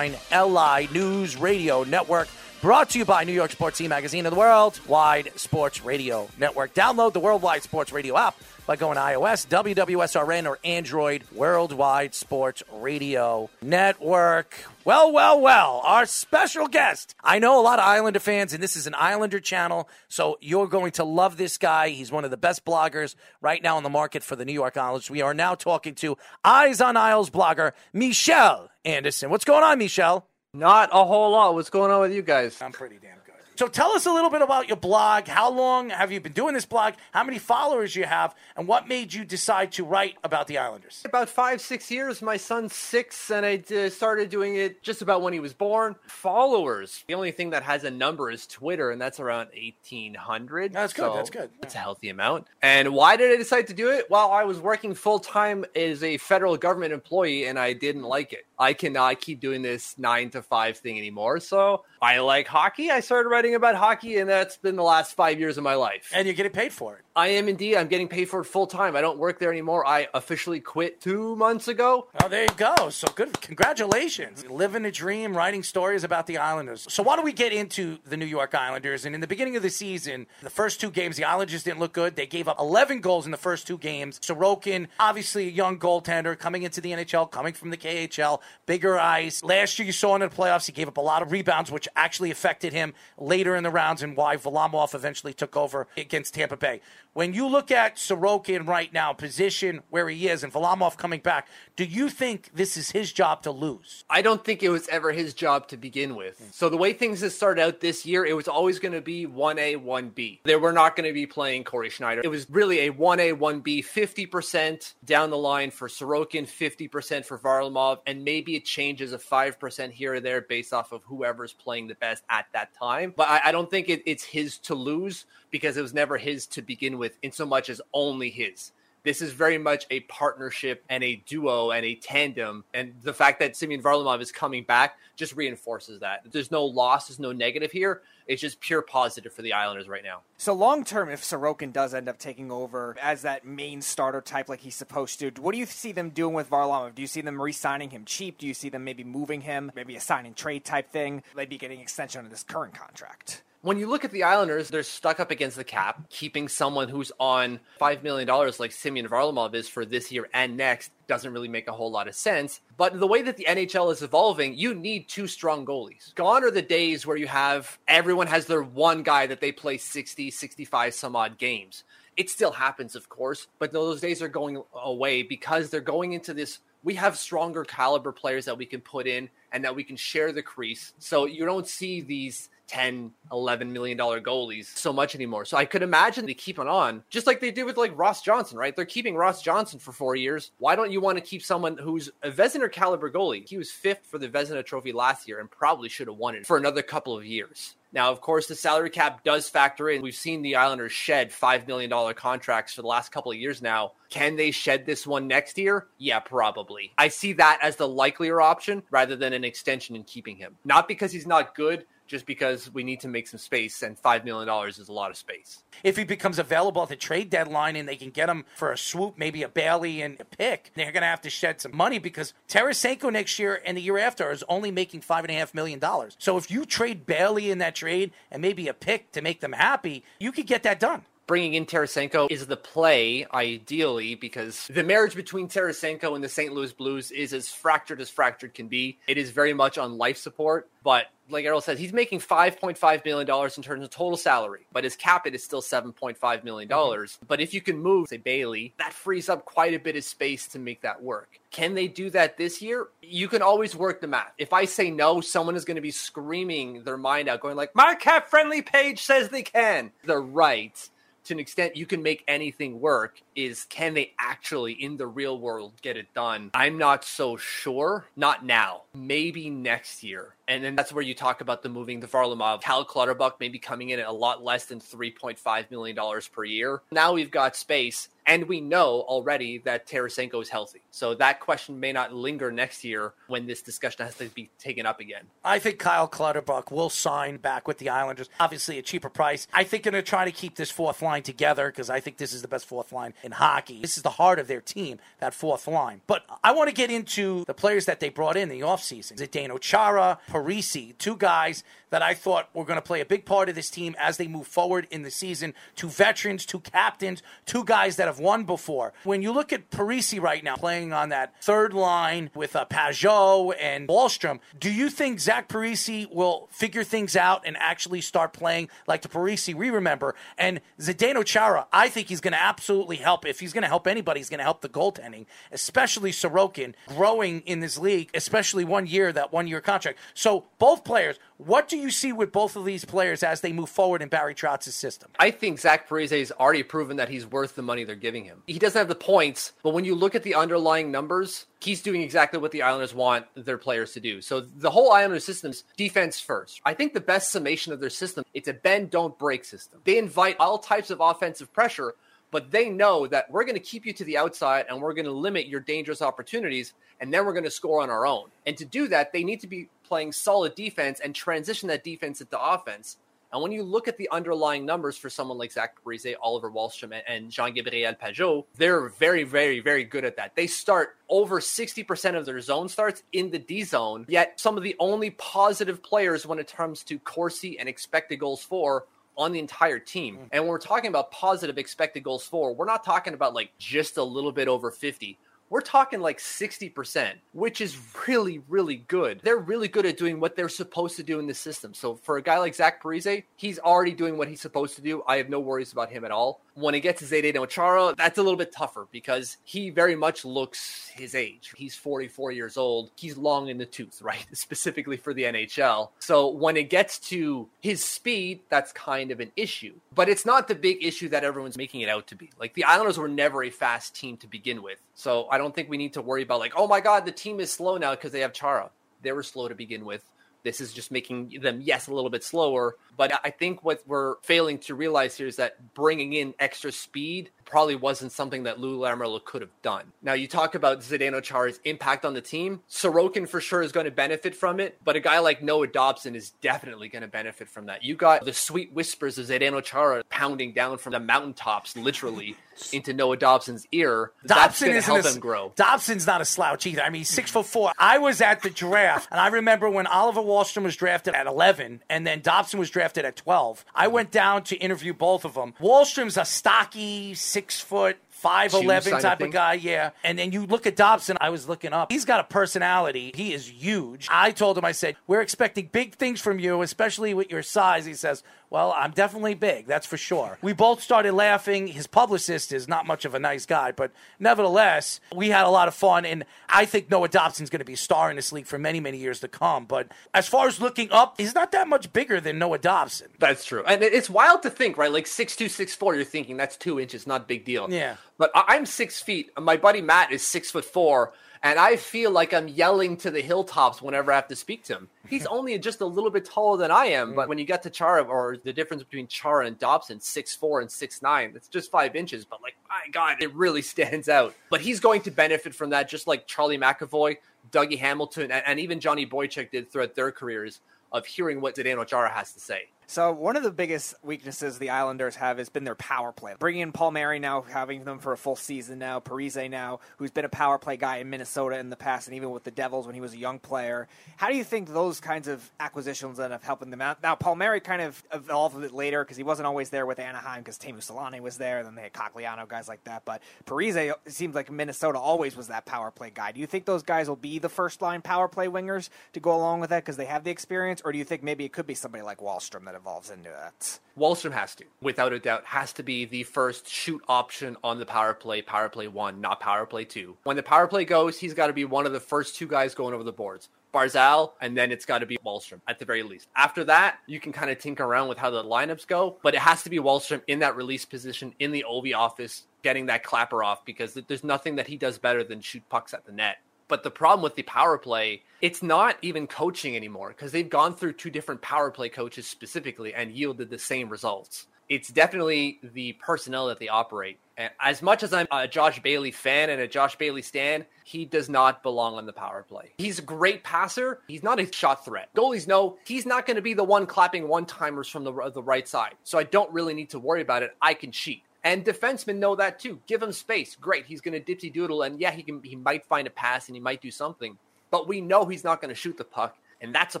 LI News Radio Network. Brought to you by New York Sports Team Magazine and the Worldwide Sports Radio Network. Download the Worldwide Sports Radio app by going to iOS, WWSRN, or Android Worldwide Sports Radio Network. Well, well, well, our special guest. I know a lot of Islander fans, and this is an Islander channel, so you're going to love this guy. He's one of the best bloggers right now in the market for the New York Islanders. We are now talking to Eyes on Isles blogger Michelle Anderson. What's going on, Michelle? Not a whole lot. What's going on with you guys? I'm pretty damn. So tell us a little bit about your blog. How long have you been doing this blog? How many followers you have? And what made you decide to write about the Islanders? About five, six years. My son's six, and I uh, started doing it just about when he was born. Followers. The only thing that has a number is Twitter, and that's around 1,800. That's good, that's good. It's a healthy amount. And why did I decide to do it? Well, I was working full time as a federal government employee, and I didn't like it. I cannot keep doing this nine to five thing anymore. So I like hockey. I started writing about hockey, and that's been the last five years of my life. And you're getting paid for it. I am indeed. I'm getting paid for it full time. I don't work there anymore. I officially quit two months ago. Oh, there you go. So good. Congratulations. Living a dream, writing stories about the Islanders. So why don't we get into the New York Islanders? And in the beginning of the season, the first two games, the Islanders didn't look good. They gave up 11 goals in the first two games. Sorokin, obviously a young goaltender coming into the NHL, coming from the KHL, bigger ice. Last year you saw in the playoffs, he gave up a lot of rebounds, which actually affected him later in the rounds and why Varlamov eventually took over against Tampa Bay. When you look at Sorokin right now, position where he is, and Varlamov coming back, do you think this is his job to lose? I don't think it was ever his job to begin with. Mm. So the way things have started out this year, it was always going to be 1A, 1B. They were not going to be playing Cory Schneider. It was really a 1A, 1B, 50% down the line for Sorokin, 50% for Varlamov, and maybe it changes a 5% here or there based off of whoever's playing the best at that time. But I, I don't think it, it's his to lose because it was never his to begin with in so much as only his. This is very much a partnership and a duo and a tandem. And the fact that Simeon Varlamov is coming back just reinforces that. There's no loss, there's no negative here. It's just pure positive for the Islanders right now. So long term, if Sorokin does end up taking over as that main starter type like he's supposed to, what do you see them doing with Varlamov? Do you see them re-signing him cheap? Do you see them maybe moving him, maybe a sign and trade type thing? Maybe getting extension of this current contract. When you look at the Islanders, they're stuck up against the cap. Keeping someone who's on $5 million like Simeon Varlamov is for this year and next doesn't really make a whole lot of sense. But the way that the NHL is evolving, you need two strong goalies. Gone are the days where you have everyone has their one guy that they play 60, 65 some odd games. It still happens, of course, but those days are going away because they're going into this we have stronger caliber players that we can put in and that we can share the crease. So you don't see these 10 11 million dollar goalies so much anymore so i could imagine they keep it on just like they did with like Ross Johnston right they're keeping Ross Johnston for four years why don't you want to keep someone who's a vezina caliber goalie he was fifth for the vezina trophy last year and probably should have won it for another couple of years now, of course, the salary cap does factor in. We've seen the Islanders shed $5 million contracts for the last couple of years now. Can they shed this one next year? Yeah, probably. I see that as the likelier option rather than an extension and keeping him. Not because he's not good, just because we need to make some space, and $5 million is a lot of space. If he becomes available at the trade deadline and they can get him for a swoop, maybe a Bailey and a pick, they're going to have to shed some money because Tarasenko next year and the year after is only making $5.5 million. So if you trade Bailey in that trade and maybe a pick to make them happy, you could get that done bringing in Tarasenko is the play, ideally, because the marriage between Tarasenko and the St. Louis Blues is as fractured as fractured can be. It is very much on life support, but like Errol says, he's making $5.5 million in terms of total salary, but his cap hit is still $7.5 million. Mm-hmm. But if you can move, say, Bailey, that frees up quite a bit of space to make that work. Can they do that this year? You can always work the math. If I say no, someone is going to be screaming their mind out, going like, my cap friendly page says they can. They're right to an extent you can make anything work is can they actually in the real world get it done i'm not so sure not now maybe next year and then that's where you talk about the moving the Varlamov. Cal Clutterbuck maybe coming in at a lot less than $3.5 million per year. Now we've got space. And we know already that Tarasenko is healthy. So that question may not linger next year when this discussion has to be taken up again. I think Kyle Clutterbuck will sign back with the Islanders. Obviously, a cheaper price. I think they're going to try to keep this fourth line together because I think this is the best fourth line in hockey. This is the heart of their team, that fourth line. But I want to get into the players that they brought in the offseason. Zdeno Chara, Parise, two guys that I thought were going to play a big part of this team as they move forward in the season. Two veterans, two captains, two guys that have won before. When you look at Parise right now playing on that third line with uh, Pageau and Wahlstrom, do you think Zach Parise will figure things out and actually start playing like the Parise we remember? And Zdeno Chara, I think he's going to absolutely help. If he's going to help anybody, he's going to help the goaltending, especially Sorokin growing in this league, especially one year, that one year contract. So both players, what do you see with both of these players as they move forward in Barry Trotz's system? I think Zach Parise has already proven that he's worth the money they're giving him. He doesn't have the points, but when you look at the underlying numbers, he's doing exactly what the Islanders want their players to do. So the whole Islanders system's defense first. I think the best summation of their system, it's a bend don't break system. They invite all types of offensive pressure but they know that we're going to keep you to the outside and we're going to limit your dangerous opportunities and then we're going to score on our own. And to do that, they need to be playing solid defense and transition that defense into offense. And when you look at the underlying numbers for someone like Zach Parise, Oliver Wahlstrom, and Jean Gabriel Pageau, they're very, very, very good at that. They start over 60% of their zone starts in the D zone, yet some of the only positive players when it comes to Corsi and expected goals for on the entire team. Mm. And when we're talking about positive expected goals for, we're not talking about like just a little bit over 50 we're talking like 60%, which is really, really good. They're really good at doing what they're supposed to do in the system. So for a guy like Zach Parise, he's already doing what he's supposed to do. I have no worries about him at all. When it gets to Zdeno Chara, that's a little bit tougher because he very much looks his age. He's 44 years old. He's long in the tooth, right? Specifically for the NHL. So when it gets to his speed, that's kind of an issue. But it's not the big issue that everyone's making it out to be. Like the Islanders were never a fast team to begin with. So I don't think we need to worry about like, oh my God, the team is slow now because they have Chara. They were slow to begin with. This is just making them, yes, a little bit slower. But I think what we're failing to realize here is that bringing in extra speed probably wasn't something that Lou Lamoriello could have done. Now, you talk about Zdeno Chara's impact on the team. Sorokin for sure is going to benefit from it, but a guy like Noah Dobson is definitely going to benefit from that. You got the sweet whispers of Zdeno Chara pounding down from the mountaintops, literally. into Noah Dobson's ear. Dobson is help him grow. Dobson's not a slouch either. I mean, six foot four. I was at the draft, and I remember when Oliver Wahlstrom was drafted at eleven, and then Dobson was drafted at twelve. I mm-hmm. went down to interview both of them. Wahlstrom's a stocky, six foot, five eleven type of, of, guy, yeah. And then you look at Dobson. I was looking up. He's got a personality. He is huge. I told him, I said, "We're expecting big things from you, especially with your size." He says, "Well, I'm definitely big. That's for sure." We both started laughing. His publicist is not much of a nice guy, but nevertheless, we had a lot of fun. And I think Noah Dobson's going to be a star in this league for many, many years to come. But as far as looking up, he's not that much bigger than Noah Dobson. That's true, and it's wild to think, right? Like six two, six four. You're thinking that's two inches, not big deal. Yeah. But I'm six feet. My buddy Matt is six foot four, and I feel like I'm yelling to the hilltops whenever I have to speak to him. He's only just a little bit taller than I am, but mm. when you get to Chara, or the difference between Chara and Dobson, six four and six nine, it's just five inches. But like, my God, it really stands out. But he's going to benefit from that, just like Charlie McAvoy, Dougie Hamilton, and, and even Johnny Boychuk did throughout their careers of hearing what Zdeno Chara has to say. So one of the biggest weaknesses the Islanders have has been their power play. Bringing in Paul Palmieri now, having them for a full season now, Parise now, who's been a power play guy in Minnesota in the past, and even with the Devils when he was a young player. How do you think those kinds of acquisitions end up helping them out? Now Paul Palmieri kind of evolved a bit later because he wasn't always there with Anaheim because Teemu Selanne was there, and then they had Cogliano, guys like that. But Parise seems like Minnesota always was that power play guy. Do you think those guys will be the first line power play wingers to go along with that because they have the experience, or do you think maybe it could be somebody like Wahlstrom that evolves into that. Wahlstrom has to, without a doubt, has to be the first shoot option on the power play, power play one, not power play two. When the power play goes, he's got to be one of the first two guys going over the boards. Barzal, and then it's got to be Wahlstrom at the very least. After that, you can kind of tinker around with how the lineups go, but it has to be Wahlstrom in that release position in the Ovi office, getting that clapper off because there's nothing that he does better than shoot pucks at the net. But the problem with the power play, it's not even coaching anymore because they've gone through two different power play coaches specifically and yielded the same results. It's definitely the personnel that they operate. And as much as I'm a Josh Bailey fan and a Josh Bailey stan, he does not belong on the power play. He's a great passer. He's not a shot threat. Goalies know he's not going to be the one clapping one timers from the, the right side. So I don't really need to worry about it. I can cheat. And defensemen know that too. Give him space. Great. He's going to dipsy doodle. And yeah, he can, he might find a pass and he might do something, but we know he's not going to shoot the puck. And that's a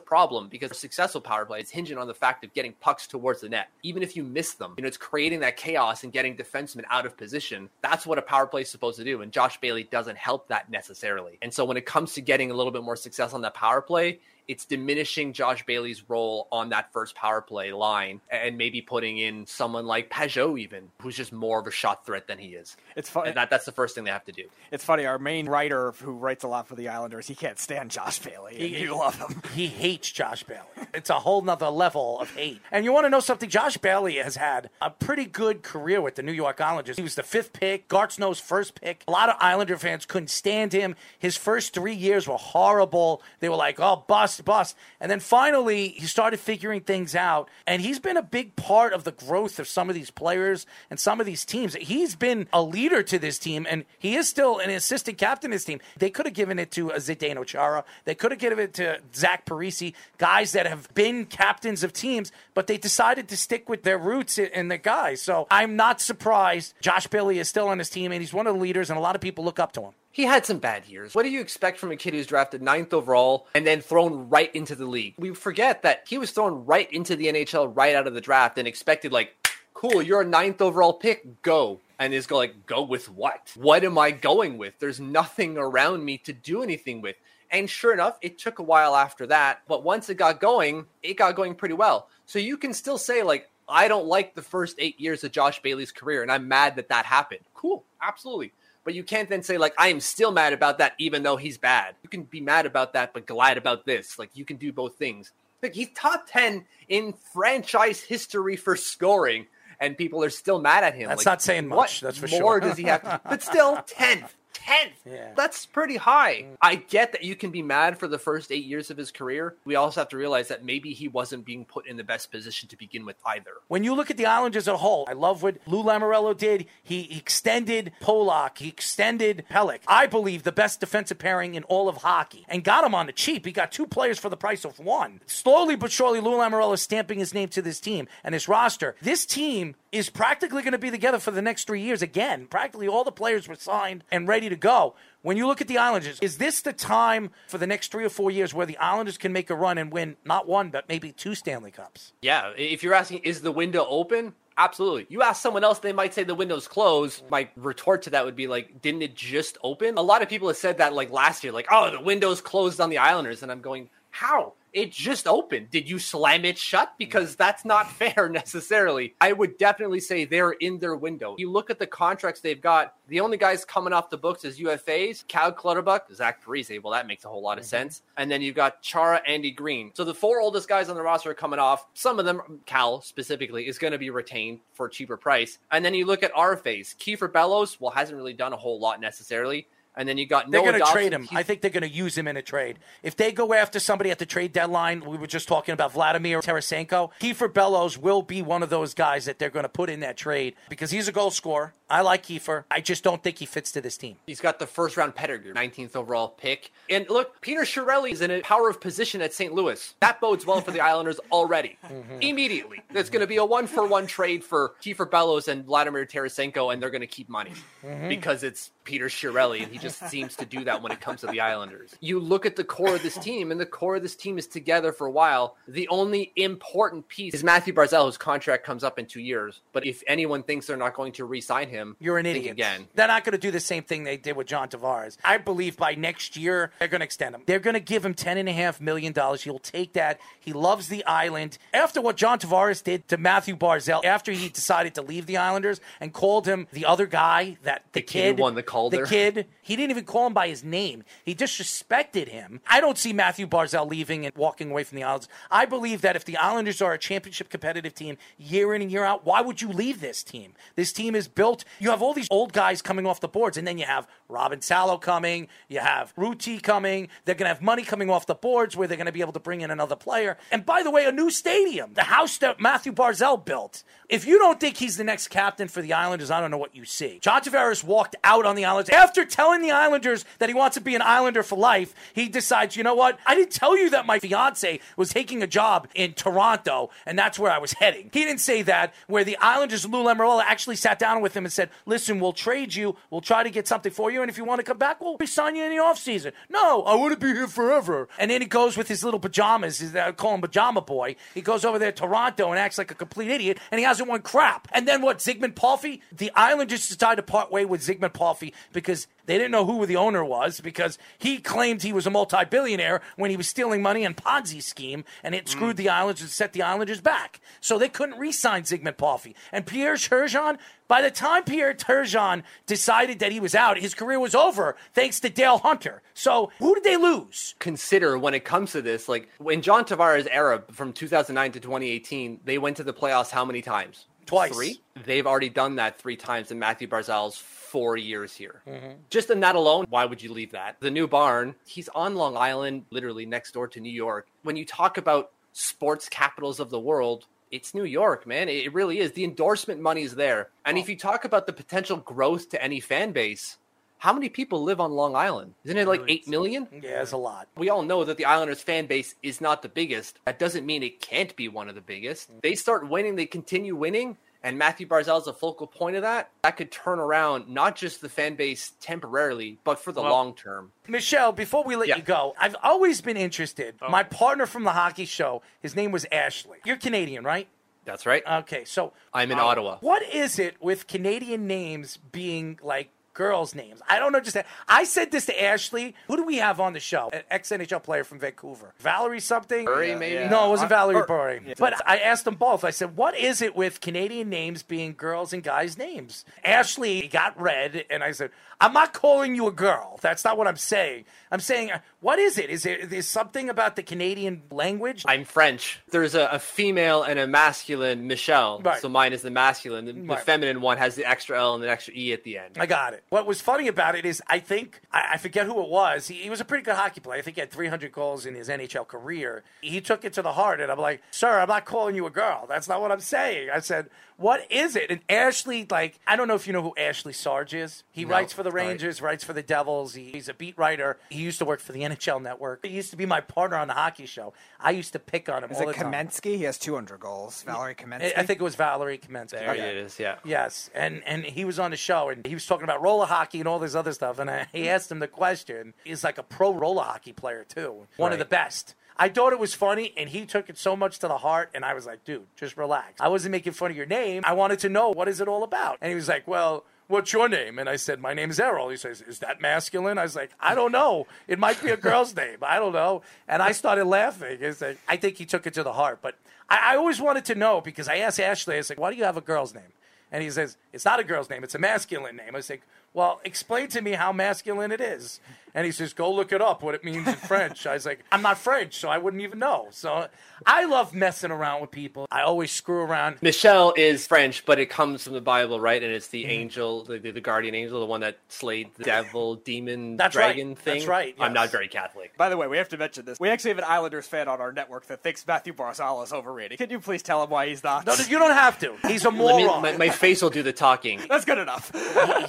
problem because a successful power play is hinging on the fact of getting pucks towards the net. Even if you miss them, you know, it's creating that chaos and getting defensemen out of position. That's what a power play is supposed to do. And Josh Bailey doesn't help that necessarily. And so when it comes to getting a little bit more success on that power play, it's diminishing Josh Bailey's role on that first power play line and maybe putting in someone like Pageau even, who's just more of a shot threat than he is. It's funny. That, that's the first thing they have to do. It's funny. Our main writer who writes a lot for the Islanders, he can't stand Josh Bailey. He, you love him. He hates Josh Bailey. It's a whole nother level of hate. And you want to know something? Josh Bailey has had a pretty good career with the New York Islanders. He was the fifth pick, Garth Snow's first pick. A lot of Islander fans couldn't stand him. His first three years were horrible. They were like, oh, bust, bust. And then finally, he started figuring things out. And he's been a big part of the growth of some of these players and some of these teams. He's been a leader to this team, and he is still an assistant captain this team. They could have given it to a Zdeno Chara. They could have given it to Zach Parise, guys that have been captains of teams, but they decided to stick with their roots and their guys. So I'm not surprised Josh Bailey is still on his team, and he's one of the leaders, and a lot of people look up to him he had some bad years. What do you expect from a kid who's drafted ninth overall and then thrown right into the league? We forget that he was thrown right into the NHL right out of the draft and expected, like, cool, you're a ninth overall pick, go. And is like, go with what? What am I going with? There's nothing around me to do anything with. And sure enough, it took a while after that. But once it got going, it got going pretty well. So you can still say, like, I don't like the first eight years of Josh Bailey's career, and I'm mad that that happened. Cool, absolutely. But you can't then say, like, I am still mad about that, even though he's bad. You can be mad about that, but glad about this. Like, you can do both things. Like, he's top 10 in franchise history for scoring, and people are still mad at him. That's like, not saying much, that's for more sure. does he have to? But still, 10th. 10th. Yeah. That's pretty high. I get that you can be mad for the first eight years of his career. We also have to realize that maybe he wasn't being put in the best position to begin with either. When you look at the Islanders as a whole, I love what Lou Lamoriello did. He extended Pulock, he extended Pelech. I believe the best defensive pairing in all of hockey, and got him on the cheap. He got two players for the price of one. Slowly but surely, Lou Lamoriello is stamping his name to this team and his roster. This team is practically going to be together for the next three years again. Practically all the players were signed and ready to go. When you look at the Islanders, is this the time for the next three or four years where the Islanders can make a run and win not one, but maybe two Stanley Cups? Yeah. If you're asking, is the window open? Absolutely. You ask someone else, they might say the window's closed. My retort to that would be like, didn't it just open? A lot of people have said that like last year, like, oh, the window's closed on the Islanders. And I'm going, how? It just opened. Did you slam it shut? Because that's not fair necessarily. I would definitely say they're in their window. You look at the contracts they've got, the only guys coming off the books as UFAs, Cal Clutterbuck, Zach Parise. Well, that makes a whole lot of mm-hmm. sense. And then you've got Chara, Andy Greene. So the four oldest guys on the roster are coming off. Some of them, Cal specifically, is going to be retained for a cheaper price. And then you look at RFAs. Kiefer Bellows, well, hasn't really done a whole lot necessarily. And then you got they're going to trade him. He's... I think they're going to use him in a trade. If they go after somebody at the trade deadline, we were just talking about Vladimir Tarasenko. Kiefer Bellows will be one of those guys that they're going to put in that trade because he's a goal scorer. I like Kiefer. I just don't think he fits to this team. He's got the first round pedigree, 19th overall pick. And look, Peter Chiarelli is in a power of position at St. Louis. That bodes well for the Islanders already. Mm-hmm. Immediately. There's going to be a one for one trade for Kiefer Bellows and Vladimir Tarasenko, and they're going to keep money mm-hmm. because it's Peter Chiarelli, and he just seems to do that when it comes to the Islanders. You look at the core of this team, and the core of this team is together for a while. The only important piece is Matthew Barzal, whose contract comes up in two years. But if anyone thinks they're not going to re sign him, You're an idiot. again. They're not going to do the same thing they did with John Tavares. I believe by next year, they're going to extend him. They're going to give him $10.5 million. He'll take that. He loves the island. After what John Tavares did to Matthew Barzal, after he decided to leave the Islanders and called him the other guy, that the, The kid who won the Calder. The kid. He didn't even call him by his name. He disrespected him. I don't see Matthew Barzal leaving and walking away from the Islanders. I believe that if the Islanders are a championship competitive team year in and year out, why would you leave this team? This team is built. You have all these old guys coming off the boards, and then you have Robin Salo coming. You have Ruti coming. They're going to have money coming off the boards where they're going to be able to bring in another player. And by the way, a new stadium, the house that Matthew Barzal built. If you don't think he's the next captain for the Islanders, I don't know what you see. John Tavares walked out on the Islanders after telling the Islanders that he wants to be an Islander for life. He decides, you know what? I didn't tell you that my fiance was taking a job in Toronto, and that's where I was heading. He didn't say that. Where the Islanders, Lou Lamoriello, actually sat down with him and said, "Listen, we'll trade you. We'll try to get something for you, and if you want to come back, we'll sign you in the offseason. No, I want to be here forever. And then he goes with his little pajamas. I uh, call him Pajama Boy. He goes over there to Toronto and acts like a complete idiot, and he hasn't won crap. And then what? Zigmund Palffy? The Islanders decided to part way with Zigmund Palffy because they didn't know who the owner was because he claimed he was a multi-billionaire when he was stealing money in Ponzi scheme, and it screwed mm. the Islanders and set the Islanders back. So they couldn't re-sign Zigmund Palffy. And Pierre Turgeon, by the time Pierre Turgeon decided that he was out, his career was over thanks to Dale Hunter. So who did they lose? consider when it comes to this, like in John Tavares' era from 2009 to 2018, they went to the playoffs how many times? Twice. Three? They've already done that three times in Matthew Barzal's four years here. Mm-hmm. Just in that alone, why would you leave that? The new barn, he's on Long Island, literally next door to New York. When you talk about sports capitals of the world, it's New York, man. It it really is. The endorsement money is there. And if you talk about the potential growth to any fan base, how many people live on Long Island? Isn't it like 8 million? Yeah, it's a lot. We all know that the Islanders fan base is not the biggest. That doesn't mean it can't be one of the biggest. They start winning, they continue winning, and Matthew Barzal is a focal point of that. That could turn around not just the fan base temporarily, but for the long term. Michelle, before we let Yeah. you go, I've always been interested. My partner from the hockey show, his name was Ashley. You're Canadian, right? That's right. Okay, so I'm in uh, Ottawa. What is it with Canadian names being like girls' names? I don't know. Just I said this to Ashley. Who do we have on the show? An ex NHL player from Vancouver, Valerie something. Burry, maybe? No, it wasn't Valerie or- Burry. But I asked them both. I said, "What is it with Canadian names being girls and guys' names?" Ashley got red, and I said, "I'm not calling you a girl. That's not what I'm saying. I'm saying, uh, what is it? Is there is something about the Canadian language? I'm French. There's a, a female and a masculine Michelle. Right. So mine is the masculine. The, the feminine one has the extra L and the extra E at the end. I got it. What was funny about it is, I think I, I forget who it was. He, he was a pretty good hockey player. I think he had 300 goals in his NHL career. He took it to the heart, and I'm like, "Sir, I'm not calling you a girl. That's not what I'm saying." I said, "What is it?" And Ashley, like, I don't know if you know who Ashley Sarge is. He writes for the Rangers, writes for the Devils. He, he's a beat writer. He used to work for the NHL Network. He used to be my partner on the hockey show. I used to pick on him Is all it the time. Kamensky? He has 200 goals. Valerie Kamensky. I I think it was Valerie Kamensky. There Okay. it is, yeah. Yes, and and he was on the show and he was talking about roller hockey and all this other stuff. And I, he hmm. asked him the question. He's like a pro roller hockey player too, one of the best. I thought it was funny, and he took it so much to the heart. And I was like, dude, just relax. I wasn't making fun of your name. I wanted to know what is it all about. And he was like, well. What's your name? And I said, My name is Errol. He says, Is that masculine? I was like, I don't know. It might be a girl's name. I don't know. And I started laughing. Like, I think he took it to the heart. But I, I always wanted to know because I asked Ashley, I like, Why do you have a girl's name? And he says, It's not a girl's name, it's a masculine name. I was like, Well, explain to me how masculine it is. And he says, Go look it up, what it means in French. I was like, I'm not French, so I wouldn't even know. So I love messing around with people. I always screw around. Michelle is French, but it comes from the Bible, right? And it's Mm-hmm. the angel, the, the guardian angel, the one that slayed the devil, demon, That's right. dragon thing. That's right, I'm not very Catholic. By the way, we have to mention this. We actually have an Islanders fan on our network that thinks Matthew Barzal is overrated. Can you please tell him why he's not? No, you don't have to. He's a Let me, my, my face will do the talking. That's good enough.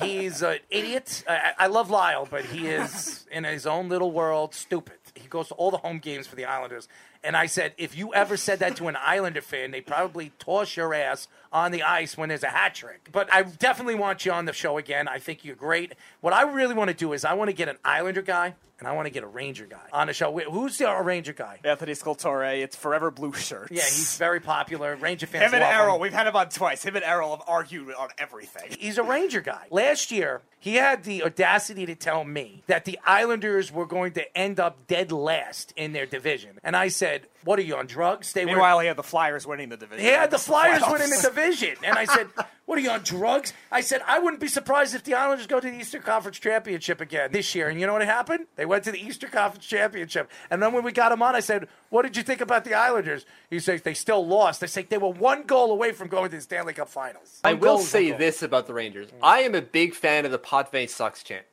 He- he's an idiot. I, I love Lyle, but he is in his own little world, stupid. He goes to all the home games for the Islanders. And I said, if you ever said that to an Islander fan, they probably toss your ass on the ice when there's a hat trick. But I definitely want you on the show again. I think you're great. What I really want to do is I want to get an Islander guy and I want to get a Ranger guy on the show. Wh- Who's the uh, Ranger guy? Anthony Scultore, it's forever blue shirts. Yeah, he's very popular. Ranger fans him and Errol. him. We've had him on twice. Him and Errol have argued on everything. He's a Ranger guy. Last year, he had the audacity to tell me that the Islanders were going to end up dead last in their division. And I said, What are you on drugs? They were. Meanwhile, he had the Flyers winning the division. He had the Flyers playoffs. winning the division. And I said, What are you on drugs? I said, I wouldn't be surprised if the Islanders go to the Eastern Conference Championship again this year. And you know what happened? They went to the Eastern Conference Championship. And then when we got him on, I said, What did you think about the Islanders? He says, They still lost. I said, They were one goal away from going to the Stanley Cup Finals. I will say this about the Rangers. Mm. I am a big fan of the Potvin sucks chant.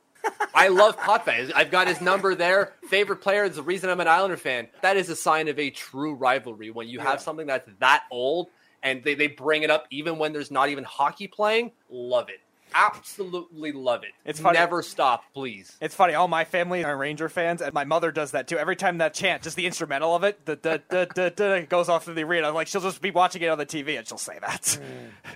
I love Potvin. I've got his number there. Favorite player is the reason I'm an Islander fan. That is a sign of a true rivalry when you have something that's that old and they, they bring it up even when there's not even hockey playing. Love it. Absolutely love it. It's funny. Never stop, please. It's funny. All my family are Ranger fans, and my mother does that too. Every time that chant, just the instrumental of it, the da, da, da, da, goes off through the arena. Like she'll just be watching it on the TV, and she'll say that. Mm,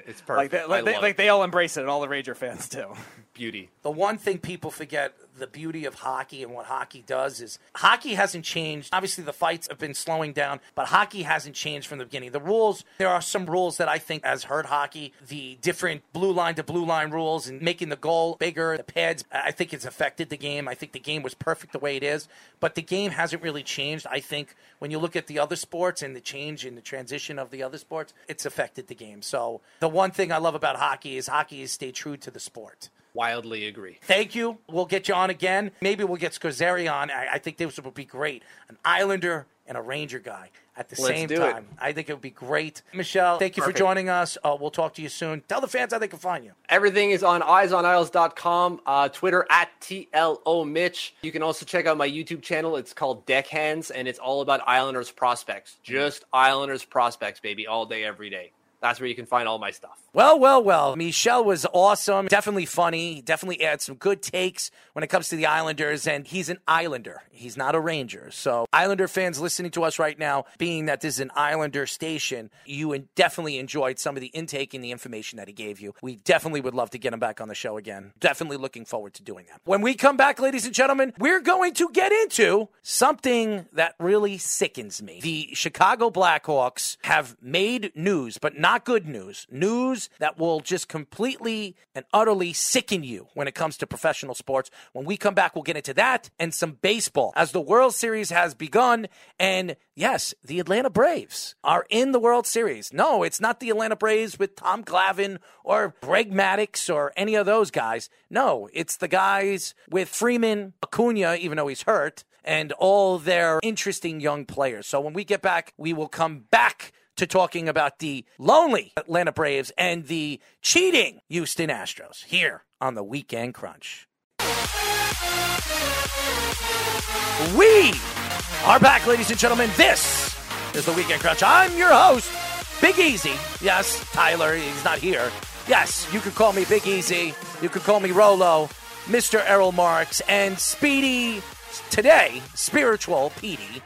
it's Like, perfect. they, like, they, like they all embrace it, and all the Ranger fans too. Beauty. the one thing people forget the beauty of hockey and what hockey does is hockey hasn't changed. Obviously, the fights have been slowing down, but hockey hasn't changed from the beginning. The rules, there are some rules that I think has hurt hockey. The different blue line to blue line rules and making the goal bigger, the pads, I think it's affected the game. I think the game was perfect the way it is, but the game hasn't really changed. I think when you look at the other sports and the change in the transition of the other sports, it's affected the game. So the one thing I love about hockey is hockey is stay true to the sport. Wildly agree. Thank you. We'll get you on again. Maybe we'll get Scozzeri on. I, I think this would be great. An Islander and a Ranger guy at the Let's same do it. time. I think it would be great. Michelle, thank you Perfect. for joining us. Uh, we'll talk to you soon. Tell the fans how they can find you. Everything is on eyesonisles.com, uh, Twitter at TLO Mitch. You can also check out my YouTube channel. It's called Deckhands, and it's all about Islanders prospects. Just Islanders prospects, baby, all day, every day. That's where you can find all my stuff. Well, well, well. Michelle was awesome. Definitely funny. Definitely had some good takes when it comes to the Islanders. And he's an Islander. He's not a Ranger. So, Islander fans listening to us right now, being that this is an Islander station, you definitely enjoyed some of the intake and the information that he gave you. We definitely would love to get him back on the show again. Definitely looking forward to doing that. When we come back, ladies and gentlemen, we're going to get into something that really sickens me. The Chicago Blackhawks have made news, but not good news. News that will just completely and utterly sicken you when it comes to professional sports. When we come back, we'll get into that and some baseball as the World Series has begun. And yes, the Atlanta Braves are in the World Series. No, it's not the Atlanta Braves with Tom Glavine or Greg Maddux or any of those guys. No, it's the guys with Freeman, Acuna, even though he's hurt, and all their interesting young players. So when we get back, we will come back to talking about the lonely Atlanta Braves and the cheating Houston Astros here on the Weekend Crunch. We are back, ladies and gentlemen. This is the Weekend Crunch. I'm your host, Big Easy. Yes, Tyler, he's not here. Yes, you could call me Big Easy. You could call me Rolo, Mr. Errol Marks, and Speedy today, Spiritual Petey.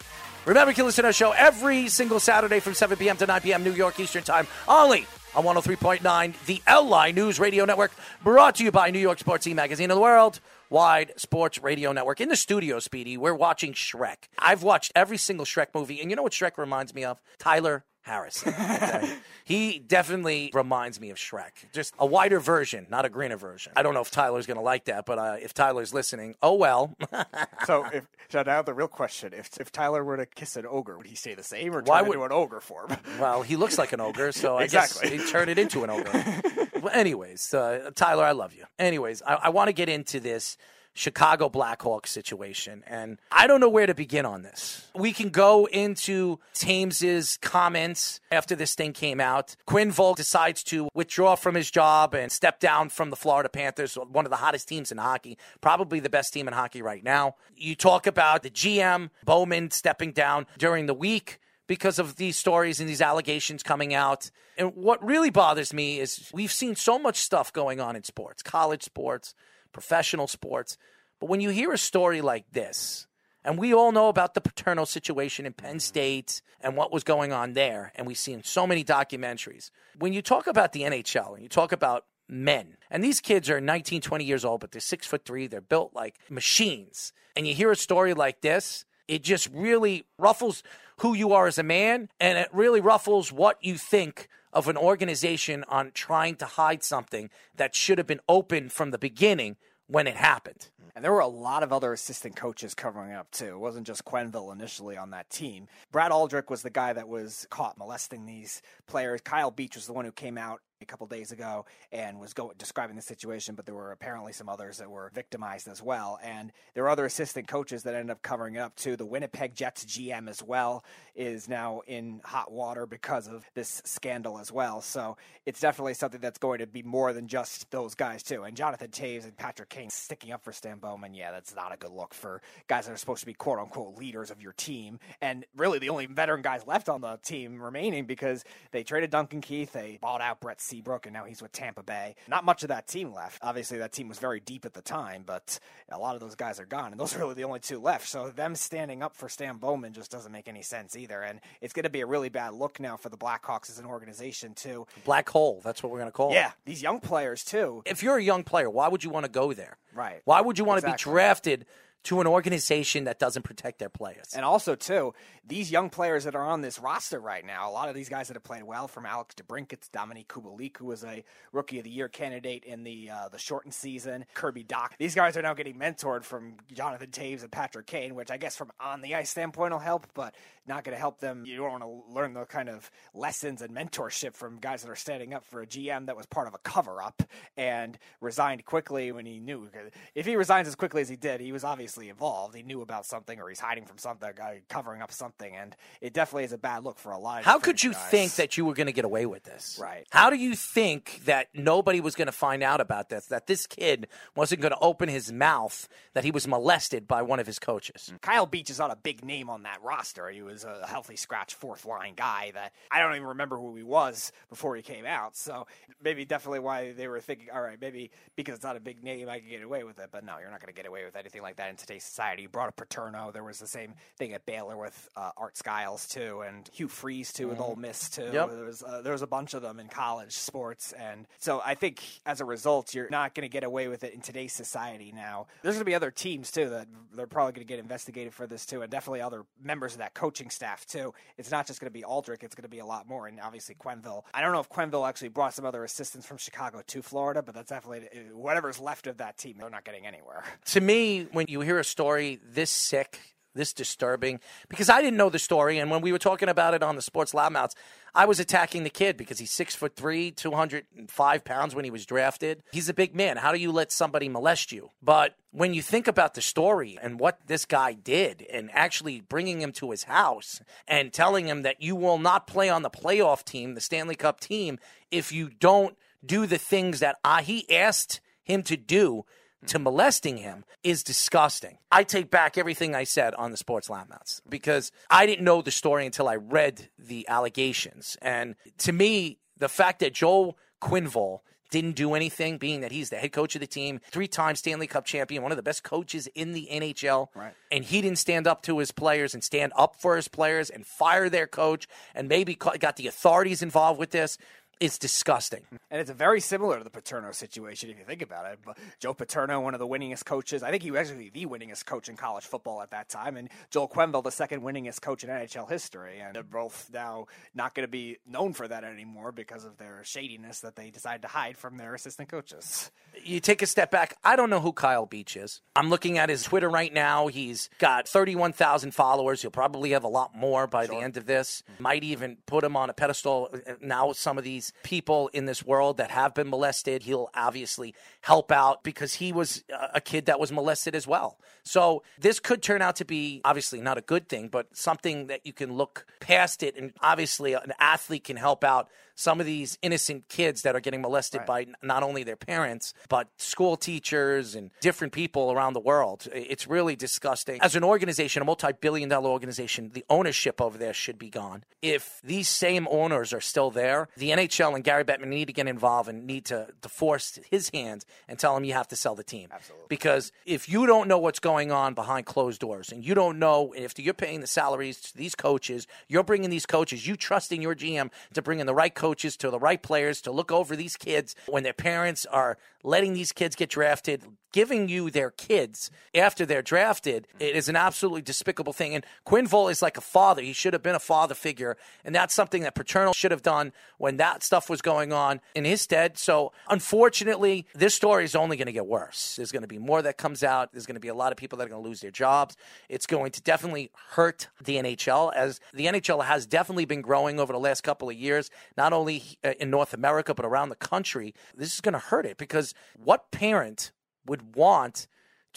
Remember, you can listen to our show every single Saturday from 7 p.m. to 9 p.m. New York Eastern Time, only on 103.9, the LI News Radio Network, brought to you by New York Sports E Magazine of the World. Wide Sports Radio Network. In the studio, Speedy, we're watching Shrek. I've watched every single Shrek movie, and you know what Shrek reminds me of? Tyler Harrison. okay? he definitely reminds me of Shrek. Just a wider version, not a greener version. I don't know if Tyler's going to like that, but uh, if Tyler's listening, oh well. So, if, so now the real question: if if Tyler were to kiss an ogre, would he stay the same or Why turn would- into an ogre form? well, he looks like an ogre, so I Exactly. guess he turned it into an ogre. Well, anyways, uh, Tyler, I love you. Anyways, I, I want to get into this Chicago Blackhawks situation, and I don't know where to begin on this. We can go into Tames's comments after this thing came out. Quenneville decides to withdraw from his job and step down from the Florida Panthers, one of the hottest teams in hockey, probably the best team in hockey right now. You talk about the GM Bowman stepping down during the week because of these stories and these allegations coming out. And what really bothers me is we've seen so much stuff going on in sports, college sports, professional sports. But when you hear a story like this, and we all know about the Paterno situation in Penn mm-hmm. State and what was going on there, and we've seen so many documentaries. When you talk about the NHL and you talk about men, and these kids are 19, 20 years old, but they're six foot three, they're built like machines, and you hear a story like this, it just really ruffles who you are as a man, and it really ruffles what you think of an organization on trying to hide something that should have been open from the beginning when it happened. And there were a lot of other assistant coaches covering up too. It wasn't just Quenneville initially on that team. Brad Aldrich was the guy that was caught molesting these players. Kyle Beach was the one who came out a couple days ago and was go- describing the situation, but there were apparently some others that were victimized as well. And there were other assistant coaches that ended up covering it up too. The Winnipeg Jets GM as well is now in hot water because of this scandal as well. So it's definitely something that's going to be more than just those guys too. And Jonathan Toews and Patrick Kane sticking up for Stan Bowman, yeah, that's not a good look for guys that are supposed to be quote unquote leaders of your team. And really the only veteran guys left on the team remaining because they traded Duncan Keith, they bought out Brent Seabrook, and now he's with Tampa Bay. Not much of that team left. Obviously, that team was very deep at the time, but a lot of those guys are gone, and those are really the only two left. So them standing up for Stan Bowman just doesn't make any sense either. And it's going to be a really bad look now for the Blackhawks as an organization too. Black hole, that's what we're going to call it. Yeah, these young players too. If you're a young player, why would you want to go there? Right. Why would you want Exactly. to be drafted to an organization that doesn't protect their players? And also, too, these young players that are on this roster right now, a lot of these guys that have played well, from Alex DeBrincat, Dominik Kubalik, who was a Rookie of the Year candidate in the uh, the shortened season, Kirby Dach. These guys are now getting mentored from Jonathan Toews and Patrick Kane, which I guess from on the ice standpoint will help, but not going to help them. You don't want to learn the kind of lessons and mentorship from guys that are standing up for a GM that was part of a cover up and resigned quickly when he knew. If he resigns as quickly as he did, he was obviously involved. He knew about something or he's hiding from something, uh, covering up something, and it definitely is a bad look for a lot of. How could you guys. think that you were going to get away with this? Right. How do you think that nobody was going to find out about this? That this kid wasn't going to open his mouth that he was molested by one of his coaches? Kyle Beach is not a big name on that roster. He was a healthy scratch fourth line guy that I don't even remember who he was before he came out. So maybe definitely why they were thinking, all right, maybe because it's not a big name, I can get away with it. But no, you're not going to get away with anything like that in today's society. You brought up Paterno. There was the same thing at Baylor with uh, Art Briles too, and Hugh Freeze too with Ole Miss too. Yep. There was uh, there was a bunch of them in college sports, and so I think as a result, you're not going to get away with it in today's society. Now, there's going to be other teams too that they're probably going to get investigated for this too, and definitely other members of that coaching staff too. It's not just going to be Aldrich; it's going to be a lot more, and obviously Quenneville. I don't know if Quenneville actually brought some other assistants from Chicago to Florida, but that's definitely whatever's left of that team. They're not getting anywhere. to me, when you hear a story this sick, this disturbing, because I didn't know the story, and when we were talking about it on the Sports Loudmouths, I was attacking the kid because he's six foot three, two hundred and five pounds when he was drafted. He's a big man. How do you let somebody molest you? But when you think about the story and what this guy did, and actually bringing him to his house and telling him that you will not play on the playoff team, the Stanley Cup team, if you don't do the things that I, he asked him to do to molesting him is disgusting. I take back everything I said on the Sports Loudmouths because I didn't know the story until I read the allegations. And to me, the fact that Joel Quenneville didn't do anything, being that he's the head coach of the team, three time Stanley Cup champion, one of the best coaches in the NHL. Right. And he didn't stand up to his players and stand up for his players and fire their coach and maybe got the authorities involved with this. It's disgusting. And it's very similar to the Paterno situation if you think about it. But Joe Paterno, one of the winningest coaches, I think he was actually the winningest coach in college football at that time, and Joel Quenneville, the second winningest coach in NHL history. And they're both now not going to be known for that anymore because of their shadiness that they decided to hide from their assistant coaches. you take a step back. I don't know who Kyle Beach is. I'm looking at his Twitter right now. He's got 31,000 followers. He'll probably have a lot more by the end of this. Might even put him on a pedestal. Uh, now, some of these people in this world that have been molested. He'll obviously help out because he was a- a kid that was molested as well. So this could turn out to be obviously not a good thing, but something that you can look past it. And obviously, an athlete can help out some of these innocent kids that are getting molested by not only their parents, but school teachers and different people around the world. It's really disgusting. As an organization, a multi billion dollar organization, the ownership over there should be gone. If these same owners are still there, the NHL and Gary Bettman need to get involved and need to, to force his hand and tell him you have to sell the team. Absolutely. Because if you don't know what's going on behind closed doors and you don't know if you're paying the salaries to these coaches, you're bringing these coaches, you trusting your GM to bring in the right coaches to the right players to look over these kids when their parents are letting these kids get drafted, giving you their kids after they're drafted, it is an absolutely despicable thing. And Quenneville is like a father. He should have been a father figure. And that's something that Paterno should have done when that stuff was going on in his stead. So unfortunately, this story is only going to get worse. There's going to be more that comes out. There's going to be a lot of people that are going to lose their jobs. It's going to definitely hurt the NHL as the NHL has definitely been growing over the last couple of years, not only uh, in North America, but around the country. This is going to hurt it because what parent would want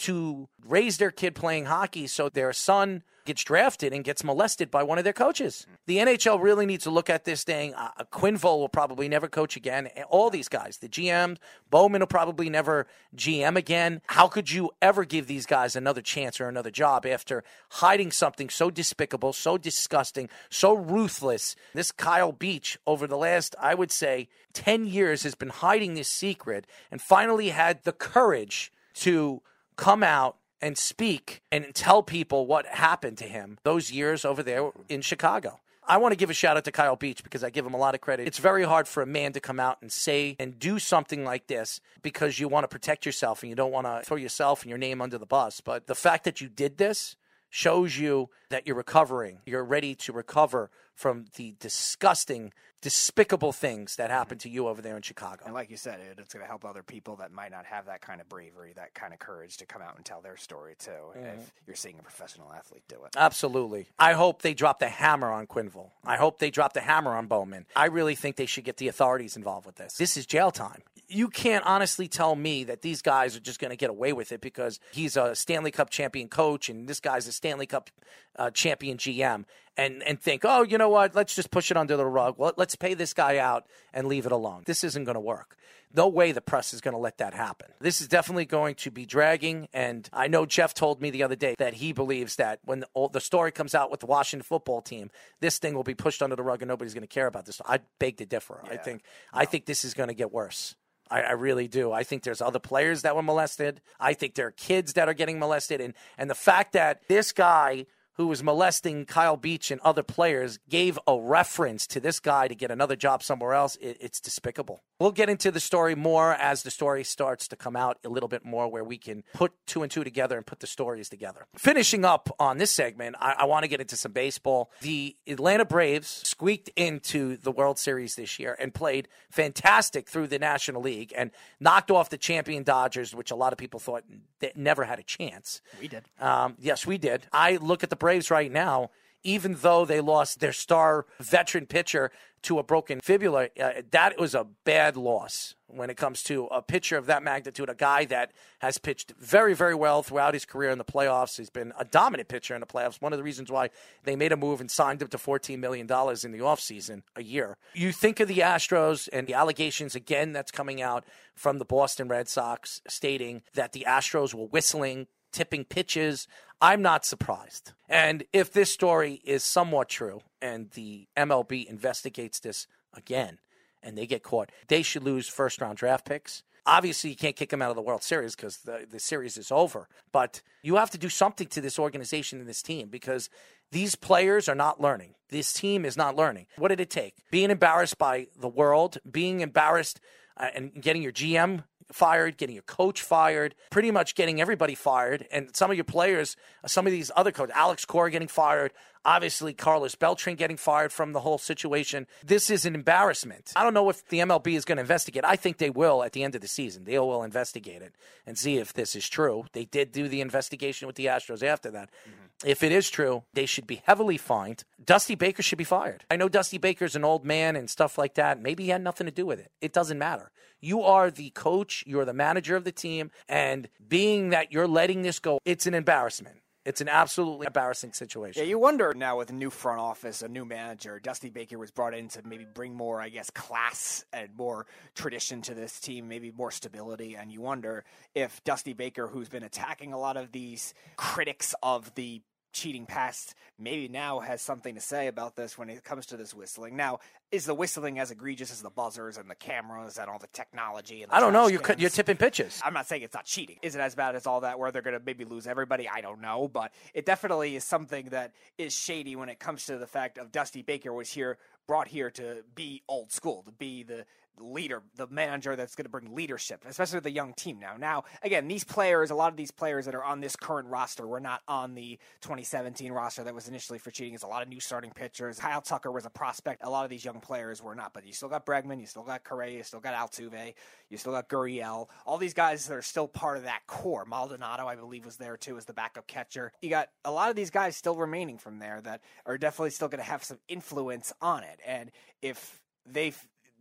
to raise their kid playing hockey so their son gets drafted and gets molested by one of their coaches. The NHL really needs to look at this thing. Uh, Quenneville will probably never coach again. All these guys, the GM, Bowman will probably never GM again. How could you ever give these guys another chance or another job after hiding something so despicable, so disgusting, so ruthless? This Kyle Beach, over the last, I would say, 10 years, has been hiding this secret and finally had the courage to come out and speak and tell people what happened to him those years over there in Chicago. I want to give a shout out to Kyle Beach because I give him a lot of credit. It's very hard for a man to come out and say and do something like this because you want to protect yourself and you don't want to throw yourself and your name under the bus. But the fact that you did this shows you that you're recovering. You're ready to recover from the disgusting, despicable things that happened to you over there in Chicago. And like you said, it, it's going to help other people that might not have that kind of bravery, that kind of courage to come out and tell their story too. If mm-hmm. you're seeing a professional athlete do it. Absolutely. I hope they drop the hammer on Quenneville. I hope they drop the hammer on Bowman. I really think they should get the authorities involved with this. This is jail time. You can't honestly tell me that these guys are just going to get away with it because he's a Stanley Cup champion coach and this guy's a Stanley Cup uh, champion GM and, and think, oh, you know what? Let's just push it under the rug. Well, let's pay this guy out and leave it alone. This isn't going to work. No way the press is going to let that happen. This is definitely going to be dragging. And I know Jeff told me the other day that he believes that when the, the story comes out with the Washington football team, this thing will be pushed under the rug and nobody's going to care about this. I beg to differ. I think I think this is going to get worse. I, I really do. I think there's other players that were molested. I think there are kids that are getting molested, and and the fact that this guy who was molesting Kyle Beach and other players gave a reference to this guy to get another job somewhere else, it, it's despicable. We'll get into the story more as the story starts to come out a little bit more, where we can put two and two together and put the stories together. Finishing up on this segment, I, I want to get into some baseball. The Atlanta Braves squeaked into the World Series this year and played fantastic through the National League and knocked off the champion Dodgers, which a lot of people thought they never had a chance. We did. Um, yes, we did. I look at the Braves right now, even though they lost their star veteran pitcher to a broken fibula, uh, that was a bad loss when it comes to a pitcher of that magnitude, a guy that has pitched very, very well throughout his career in the playoffs. He's been a dominant pitcher in the playoffs. One of the reasons why they made a move and signed him to $14 million in the offseason a year. You think of the Astros and the allegations again that's coming out from the Boston Red Sox stating that the Astros were whistling tipping pitches. I'm not surprised. And if this story is somewhat true and the MLB investigates this again and they get caught, they should lose first round draft picks. Obviously, you can't kick them out of the World Series because the, the series is over. But you have to do something to this organization and this team because these players are not learning. This team is not learning. What did it take? Being embarrassed by the world, being embarrassed uh, and getting your GM fired, getting your coach fired, pretty much getting everybody fired, and some of your players, some of these other coaches, Alex Cora getting fired, obviously Carlos Beltran getting fired from the whole situation. This is an embarrassment. I don't know if the MLB is going to investigate. I think they will at the end of the season. They will investigate it and see if this is true. They did do the investigation with the Astros after that. Mm-hmm. If it is true, they should be heavily fined. Dusty Baker should be fired. I know Dusty Baker's an old man and stuff like that. Maybe he had nothing to do with it. It doesn't matter. You are the coach, you're the manager of the team, and being that you're letting this go, it's an embarrassment. It's an absolutely embarrassing situation. Yeah, you wonder now with a new front office, a new manager, Dusty Baker was brought in to maybe bring more, I guess, class and more tradition to this team, maybe more stability. And you wonder if Dusty Baker, who's been attacking a lot of these critics of the cheating past maybe now has something to say about this when it comes to this whistling. Now, is the whistling as egregious as the buzzers and the cameras and all the technology? And the I don't know. You're, you're tipping pitches. I'm not saying it's not cheating. Is it as bad as all that where they're going to maybe lose everybody? I don't know. But it definitely is something that is shady when it comes to the fact of Dusty Baker was here, brought here to be old school, to be the leader, the manager that's going to bring leadership, especially with the young team now. Now, again, these players, a lot of these players that are on this current roster were not on the 2017 roster that was initially for cheating. It's a lot of new starting pitchers. Kyle Tucker was a prospect. A lot of these young players were not, but you still got Bregman, you still got Correa, you still got Altuve, you still got Gurriel. All these guys that are still part of that core. Maldonado, I believe, was there too as the backup catcher. You got a lot of these guys still remaining from there that are definitely still going to have some influence on it. And if they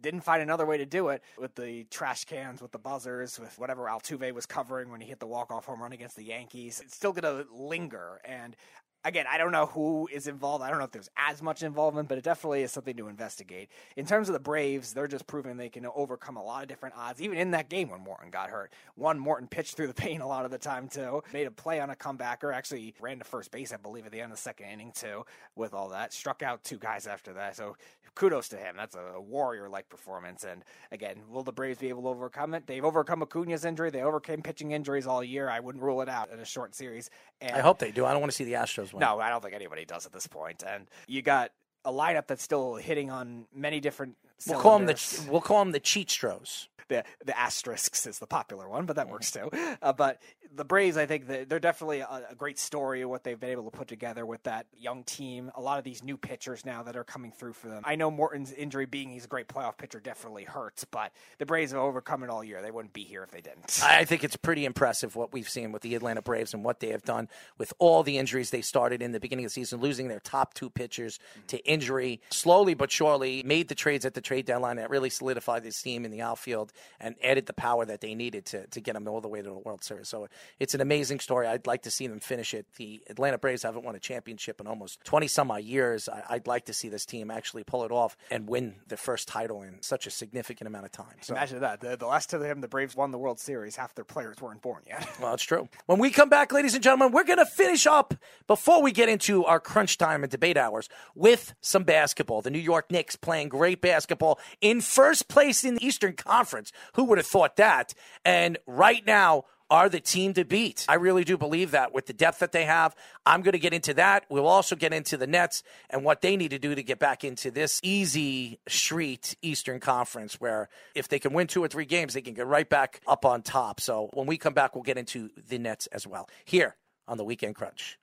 didn't find another way to do it with the trash cans, with the buzzers, with whatever Altuve was covering when he hit the walk-off home run against the Yankees. It's still going to linger, and again, I don't know who is involved. I don't know if there's as much involvement, but it definitely is something to investigate. In terms of the Braves, they're just proving they can overcome a lot of different odds, even in that game when Morton got hurt. One, Morton pitched through the pain a lot of the time, too. Made a play on a comebacker, actually ran to first base, I believe, at the end of the second inning, too, with all that. Struck out two guys after that. So kudos to him. That's a warrior like performance. And again, will the Braves be able to overcome it? They've overcome Acuna's injury, they overcame pitching injuries all year. I wouldn't rule it out in a short series. And I hope they do. I don't want to see the Astros win. No, I don't think anybody does at this point. And you got a lineup that's still hitting on many different. We'll call them the we'll call them the cheat stros the the asterisks is the popular one, but that works too. Uh, but the Braves, I think they're definitely a, a, great story of what they've been able to put together with that young team. A lot of these new pitchers now that are coming through for them. I know Morton's injury, being he's a great playoff pitcher, definitely hurts, but the Braves have overcome it all year. They wouldn't be here if they didn't. I think it's pretty impressive what we've seen with the Atlanta Braves and what they have done with all the injuries they started in the beginning of the season, losing their top two pitchers mm-hmm. to injury, slowly but surely made the trades at the trade deadline that really solidified this team in the outfield and added the power that they needed to, to get them all the way to the World Series. So it's an amazing story. I'd like to see them finish it. The Atlanta Braves haven't won a championship in almost 20 some odd years. I, would like to see this team actually pull it off and win their first title in such a significant amount of time. So, Imagine that. The, the last time the Braves won the World Series, half their players weren't born yet. well, it's true. When we come back, ladies and gentlemen, we're going to finish up before we get into our crunch time and debate hours with some basketball. The New York Knicks playing great basketball in first place in the Eastern Conference. Who would have thought that? And right now, are the team to beat. I really do believe that with the depth that they have. I'm going to get into that. We'll also get into the Nets and what they need to do to get back into this easy street Eastern Conference where if they can win two or three games, they can get right back up on top. So when we come back, we'll get into the Nets as well here on the Weekend Crunch.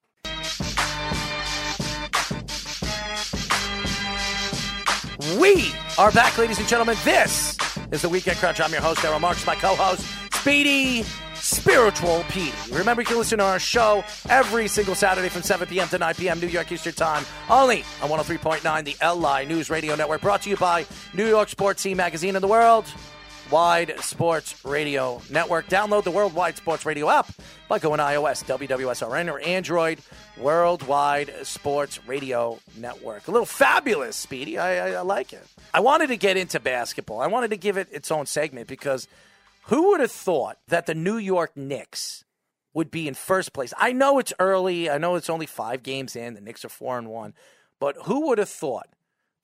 We are back, ladies and gentlemen. This is the Weekend Crunch. I'm your host, Errol Marks, my co-host, Speedy Spiritual P. Remember, you can listen to our show every single Saturday from 7 p.m. to 9 p.m. New York Eastern Time, only on 103.9, the LI News Radio Network, brought to you by New York Sports Team Magazine and the World Wide Sports Radio Network. Download the Worldwide Sports Radio app by going iOS, WWSRN, or Android Worldwide Sports Radio Network. A little fabulous, Speedy. I, I, I like it. I wanted to get into basketball. I wanted to give it its own segment because – who would have thought that the New York Knicks would be in first place? I know it's early. I know it's only five games in. The Knicks are four and one. But who would have thought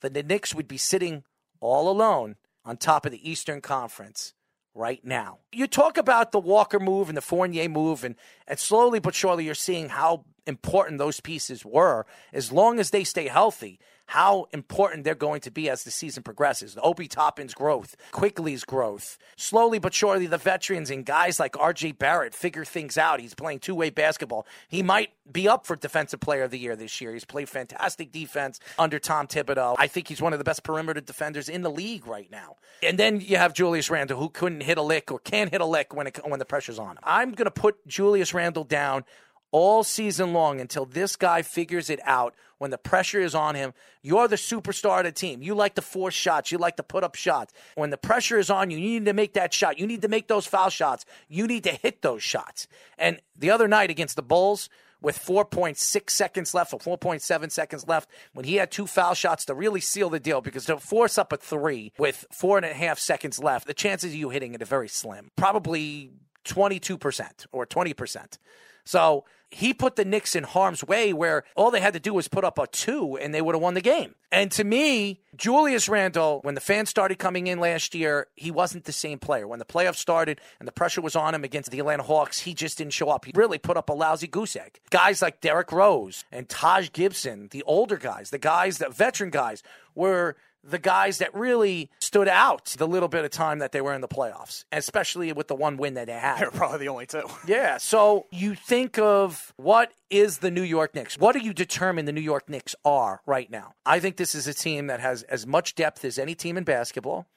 that the Knicks would be sitting all alone on top of the Eastern Conference right now? You talk about the Walker move and the Fournier move, and, and slowly but surely you're seeing how important those pieces were, as long as they stay healthy, how important they're going to be as the season progresses. The Obi Toppin's growth, Quickley's growth, slowly but surely the veterans and guys like RJ Barrett figure things out. He's playing two way basketball. He might be up for Defensive Player of the Year this year. He's played fantastic defense under Tom Thibodeau. I think he's one of the best perimeter defenders in the league right now. And then you have Julius Randle, who couldn't hit a lick or can't hit a lick when it, when the pressure's on him. I'm going to put Julius Randle down all season long until this guy figures it out when the pressure is on him. You're the superstar of the team. You like to force shots. You like to put up shots. When the pressure is on you, you need to make that shot. You need to make those foul shots. You need to hit those shots. And the other night against the Bulls, with 4.6 seconds left or 4.7 seconds left, when he had two foul shots to really seal the deal, because to force up a three with four and a half seconds left, the chances of you hitting it are very slim. Probably 22% or 20%. So he put the Knicks in harm's way where all they had to do was put up a two and they would have won the game. And to me, Julius Randle, when the fans started coming in last year, he wasn't the same player. When the playoffs started and the pressure was on him against the Atlanta Hawks, he just didn't show up. He really put up a lousy goose egg. Guys like Derrick Rose and Taj Gibson, the older guys, the guys, the veteran guys, were the guys that really stood out the little bit of time that they were in the playoffs, especially with the one win that they had. They're probably the only two. Yeah. So you think of what is the New York Knicks? What do you determine the New York Knicks are right now? I think this is a team that has as much depth as any team in basketball.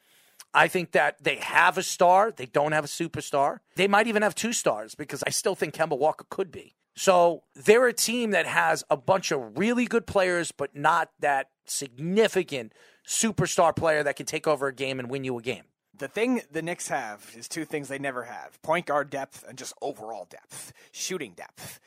I think that they have a star. They don't have a superstar. They might even have two stars because I still think Kemba Walker could be. So they're a team that has a bunch of really good players, but not that significant superstar player that can take over a game and win you a game. The thing the Knicks have is two things they never have point guard depth and just overall depth, shooting depth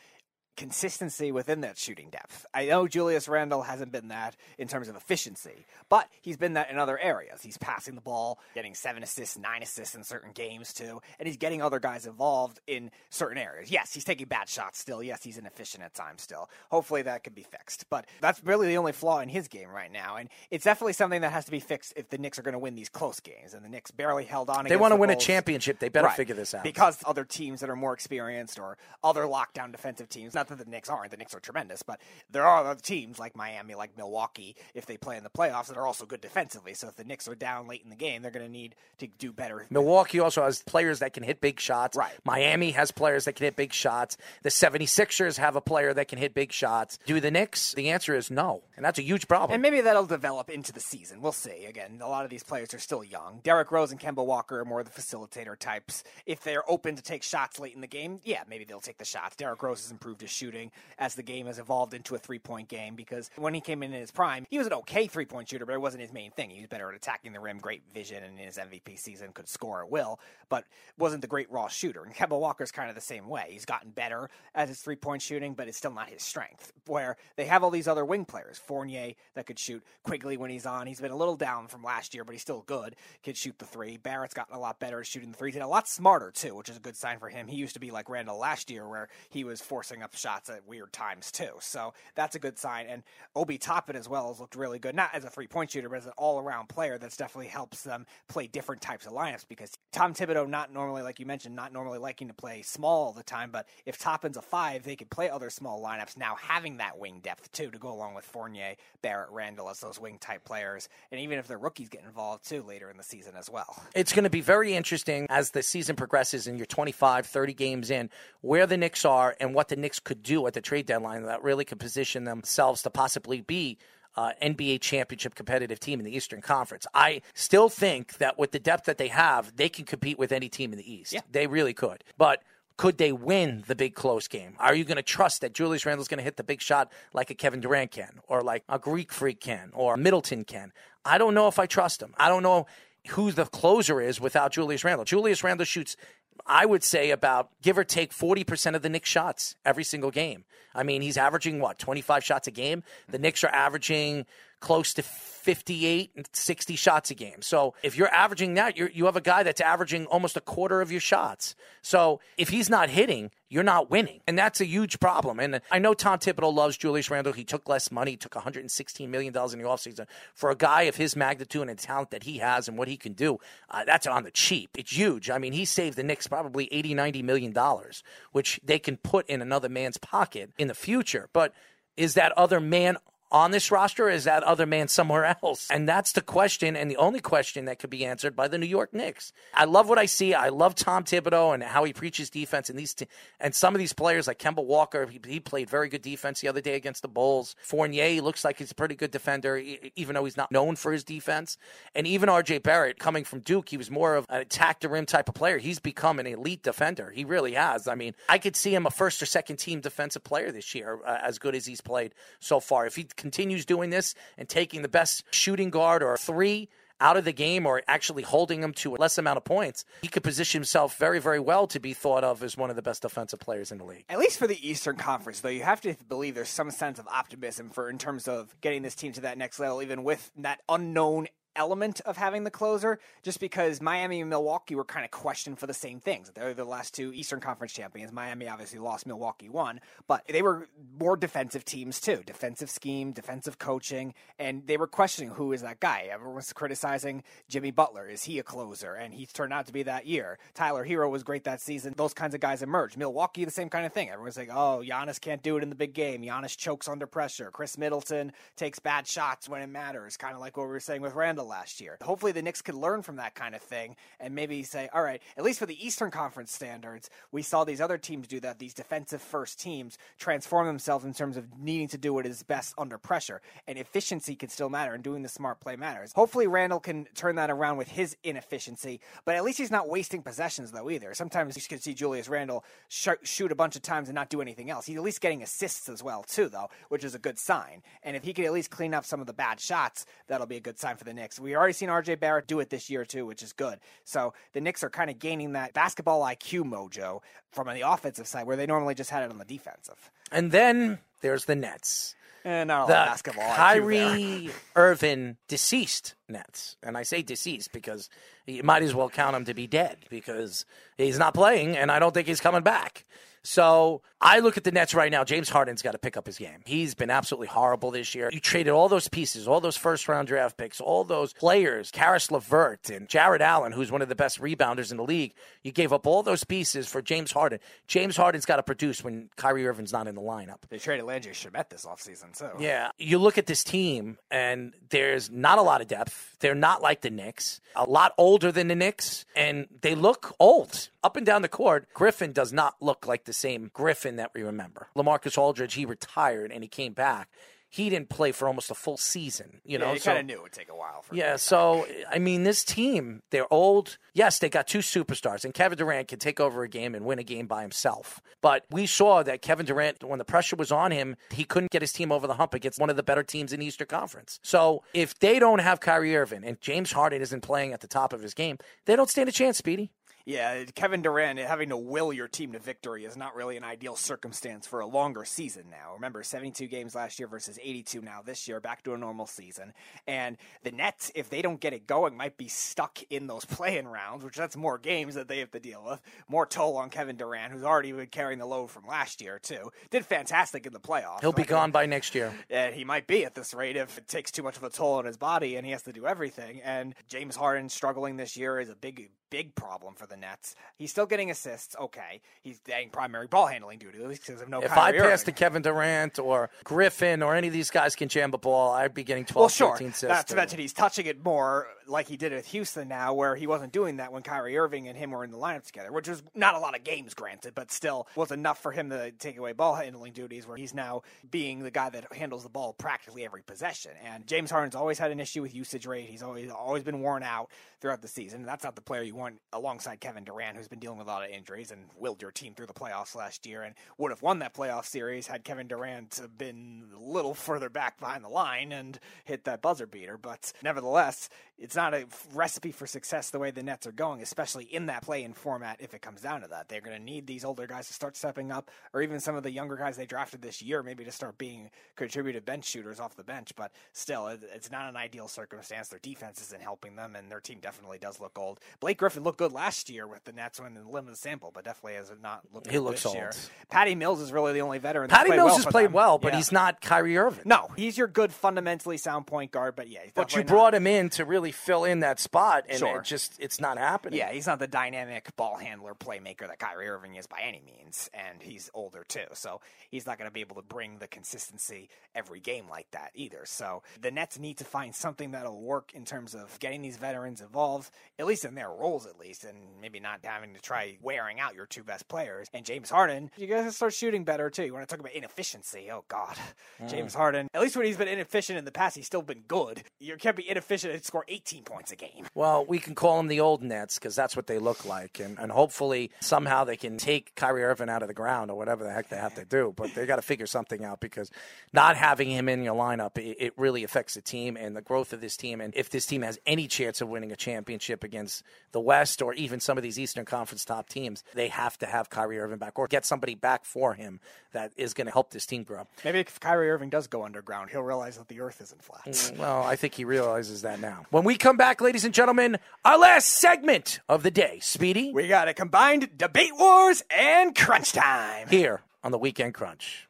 consistency within that shooting depth. I know Julius Randle hasn't been that in terms of efficiency, but he's been that in other areas. He's passing the ball, getting seven assists, nine assists in certain games too, and he's getting other guys involved in certain areas. Yes, he's taking bad shots still. Yes, he's inefficient at times still. Hopefully that could be fixed, but that's really the only flaw in his game right now, and it's definitely something that has to be fixed if the Knicks are going to win these close games. And the Knicks barely held on. They want to the win a championship. They better Right. figure this out. because other teams that are more experienced or other lockdown defensive teams. Not that the Knicks aren't; the Knicks are tremendous, but there are other teams like Miami, like Milwaukee, if they play in the playoffs, that are also good defensively. So if the Knicks are down late in the game, they're going to need to do better. Milwaukee also has players that can hit big shots. Right. Miami has players that can hit big shots. The 76ers have a player that can hit big shots. Do the Knicks? The answer is no. And that's a huge problem. And maybe that'll develop into the season. We'll see. Again, a lot of these players are still young. Derrick Rose and Kemba Walker are more the facilitator types. If they're open to take shots late in the game, yeah, maybe they'll take the shots. Derrick Rose has improved his shooting as the game has evolved into a three point game because when he came in in his prime, he was an okay three point shooter, but it wasn't his main thing. He was better at attacking the rim, great vision, and in his MVP season could score at will, but wasn't the great raw shooter. And Kemba Walker's kind of the same way. He's gotten better at his three point shooting, but it's still not his strength. Where they have all these other wing players, Fournier that could shoot Quickley when he's on. He's been a little down from last year, but he's still good. Could shoot the three. Barrett's gotten a lot better at shooting the threes and a lot smarter too, which is a good sign for him. He used to be like Randle last year, where he was forcing up shots at weird times too. So that's a good sign. And Obi Toppin as well has looked really good, not as a three point shooter, but as an all around player. That's definitely helps them play different types of lineups because Tom Thibodeau, not normally like you mentioned, not normally liking to play small all the time, but if Toppin's a five, they could play other small lineups. Now having that wing depth too to go along with Fournier, Barrett, Randle as those wing type players, and even if their rookies get involved too later in the season as well. it's going to be very interesting as the season progresses and you're 25, 30 games in, where the Knicks are and what the Knicks could do at the trade deadline that really could position themselves to possibly be uh, NBA championship competitive team in the Eastern Conference. I still think that with the depth that they have, they can compete with any team in the East. Yeah. They really could. But could they win the big close game? Are you going to trust that Julius Randle's going to hit the big shot like a Kevin Durant can, or like a Greek Freak can, or Middleton can? I don't know if I trust him. I don't know who the closer is without Julius Randle. Julius Randle shoots, I would say, about give or take 40% of the Knicks shots every single game. I mean, he's averaging what, 25 shots a game? The Knicks are averaging close to 58 and 60 shots a game. So if you're averaging that, you you have a guy that's averaging almost a quarter of your shots. So if he's not hitting, you're not winning. And that's a huge problem. And I know Tom Thibodeau loves Julius Randle. He took less money, took $116 million in the offseason. For a guy of his magnitude and talent that he has and what he can do, uh, that's on the cheap. It's huge. I mean, he saved the Knicks probably 80, 90 million dollars, which they can put in another man's pocket in the future. But is that other man on this roster is that other man somewhere else? And that's the question and the only question that could be answered by the New York Knicks. I love what I see. I love Tom Thibodeau and how he preaches defense and these and some of these players like Kemba Walker, he, he, played very good defense the other day against the Bulls. Fournier looks like he's a pretty good defender even though he's not known for his defense. And even RJ Barrett coming from Duke, he was more of an attack the rim type of player. He's become an elite defender. He really has. I mean, I could see him a first or second team defensive player this year uh, as good as he's played so far. If he continues doing this and taking the best shooting guard or three out of the game or actually holding them to a less amount of points, he could position himself very, very well to be thought of as one of the best defensive players in the league. At least for the Eastern Conference, though, you have to believe there's some sense of optimism for in terms of getting this team to that next level, even with that unknown element of having the closer just because Miami and Milwaukee were kind of questioned for the same things. They're the last two Eastern Conference champions. Miami obviously lost, Milwaukee won, but they were more defensive teams too. Defensive scheme, defensive coaching, and they were questioning who is that guy. Everyone was criticizing Jimmy Butler. Is he a closer? And he turned out to be that year. Tyler Herro was great that season. Those kinds of guys emerged. Milwaukee, the same kind of thing. Everyone's like, oh, Giannis can't do it in the big game. Giannis chokes under pressure. Khris Middleton takes bad shots when it matters, kind of like what we were saying with Last year. Hopefully, the Knicks could learn from that kind of thing and maybe say, all right, at least for the Eastern Conference standards, we saw these other teams do that. These defensive first teams transform themselves in terms of needing to do what is best under pressure, and efficiency can still matter, and doing the smart play matters. Hopefully, Randle can turn that around with his inefficiency, but at least he's not wasting possessions though either. Sometimes you can see Julius Randle sh- shoot a bunch of times and not do anything else. He's at least getting assists as well too, though, which is a good sign. And if he can at least clean up some of the bad shots, that'll be a good sign for the Knicks. We already seen RJ Barrett do it this year too, which is good. So the Knicks are kind of gaining that basketball IQ mojo from the offensive side where they normally just had it on the defensive. And then there's the Nets. And not the basketball. Kyrie Irving deceased Nets. And I say deceased because you might as well count him to be dead because he's not playing and I don't think he's coming back. So I look at the Nets right now. James Harden's got to pick up his game. He's been absolutely horrible this year. You traded all those pieces, all those first round draft picks, all those players, Caris LeVert and Jarrett Allen, who's one of the best rebounders in the league. You gave up all those pieces for James Harden. James Harden's got to produce when Kyrie Irving's not in the lineup. They traded Landry Shamet this offseason, so. Yeah. You look at this team, and there's not a lot of depth. They're not like the Knicks, a lot older than the Knicks, and they look old. Up and down the court, Griffin does not look like the same Griffin that we remember. LaMarcus Aldridge, he retired and he came back. He didn't play for almost a full season, you know. Yeah, you so- kind of knew it would take a while. For yeah, so I mean, this team, they're old. Yes, they got two superstars, and Kevin Durant can take over a game and win a game by himself. But we saw that Kevin Durant, when the pressure was on him, he couldn't get his team over the hump against one of the better teams in the Eastern Conference. So if they don't have Kyrie Irving and James Harden isn't playing at the top of his game, they don't stand a chance, Speedy. Yeah, Kevin Durant having to will your team to victory is not really an ideal circumstance for a longer season now. Remember, 72 games last year versus 82 now this year, back to a normal season. And the Nets, if they don't get it going, might be stuck in those playing rounds, which that's more games that they have to deal with. More toll on Kevin Durant, who's already been carrying the load from last year, too. Did fantastic in the playoffs. He'll be Like, uh, gone by next year. and he might be at this rate if it takes too much of a toll on his body and he has to do everything. And James Harden struggling this year is a big, big problem for the Nets. He's still getting assists, okay. He's getting primary ball handling duty, because of no If Kyrie I passed to Kevin Durant or Griffin or any of these guys can jam a ball, I'd be getting 12, well, sure. 13 assists. Not to mention he's touching it more like he did with Houston now, where he wasn't doing that when Kyrie Irving and him were in the lineup together, which was not a lot of games, granted, but still was enough for him to take away ball handling duties, where he's now being the guy that handles the ball practically every possession. And James Harden's always had an issue with usage rate. He's always always been worn out throughout the season. That's not the player you want alongside Kevin Durant, who's been dealing with a lot of injuries and willed your team through the playoffs last year and would have won that playoff series had Kevin Durant been a little further back behind the line and hit that buzzer beater. But nevertheless, it's not a recipe for success the way the Nets are going, especially in that play-in format. If it comes down to that, they're going to need these older guys to start stepping up, or even some of the younger guys they drafted this year, maybe to start being contributive bench shooters off the bench. But still, it's not an ideal circumstance. Their defense isn't helping them, and their team definitely does look old. Blake Griffin looked good last year with the Nets winning the limited sample, but definitely has not looked. He looks old. Year. Patty Mills is really the only veteran. Patty Mills well has played them. well, but Yeah. he's not Kyrie Irving. No, he's your good fundamentally sound point guard, but yeah, But you not- brought him in to really fill in that spot, and Sure. it just it's not happening. Yeah, he's not the dynamic ball handler, playmaker that Kyrie Irving is by any means, and he's older too, so he's not going to be able to bring the consistency every game like that either. So the Nets need to find something that'll work in terms of getting these veterans involved, at least in their roles, at least, and maybe not having to try wearing out your two best players. And James Harden, you guys start shooting better too. You want to talk about inefficiency? Oh God, mm. James Harden. At least when he's been inefficient in the past, he's still been good. You can't be inefficient and score 18 points a game. Well, we can call them the old Nets because that's what they look like, and, and hopefully somehow they can take Kyrie Irving out of the ground or whatever the heck they have to do. But they got to figure something out because not having him in your lineup it, it really affects the team and the growth of this team. And if this team has any chance of winning a championship against the West or even some of these Eastern Conference top teams, they have to have Kyrie Irving back or get somebody back for him that is going to help this team grow. Maybe if Kyrie Irving does go underground, he'll realize that the Earth isn't flat. Mm, well, I think he realizes that now. When we come back, ladies and gentlemen, our last segment of the day, Speedy, We got a combined debate wars and crunch time. here on the Weekend Crunch.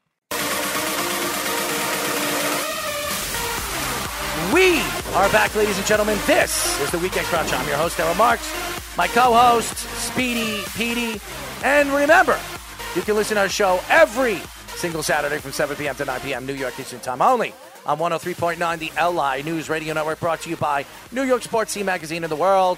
We are back, ladies and gentlemen. This is the Weekend Crunch. I'm your host, Errol Marks, my co-host, Speedy Petey. And remember, you can listen to our show every single Saturday from 7 p.m. to 9 p.m. New York Eastern Time only on 103.9, the LI News Radio Network, brought to you by New York Sports Team Magazine and the World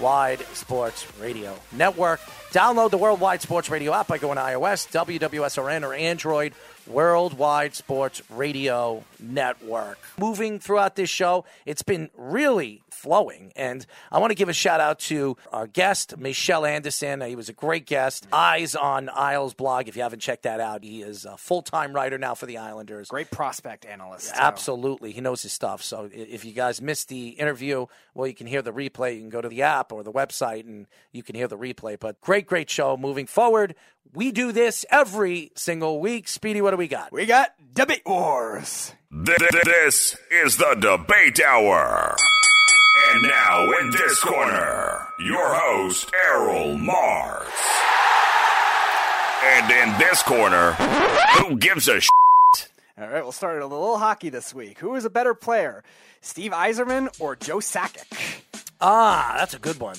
Wide Sports Radio Network. Download the Worldwide Sports Radio app by going to iOS, WWSRN, or Android. Worldwide Sports Radio Network. Moving throughout this show, it's been really flowing. And I want to give a shout out to our guest, Michelle Anderson. He was a great guest. Eyes on Isles blog. If you haven't checked that out, he is a full time writer now for the Islanders. Great prospect analyst. too. Absolutely. He knows his stuff. So if you guys missed the interview, well, you can hear the replay. You can go to the app or the website and you can hear the replay. But great, great show moving forward. We do this every single week. Speedy, what do we got? We got debate wars. Th- th- This is the debate hour. And now in this corner, your host, Errol Marks. And in this corner, who gives a sh- All right, we'll start with a little hockey this week. Who is a better player, Steve Yzerman or Joe Sakic? Ah, that's a good one.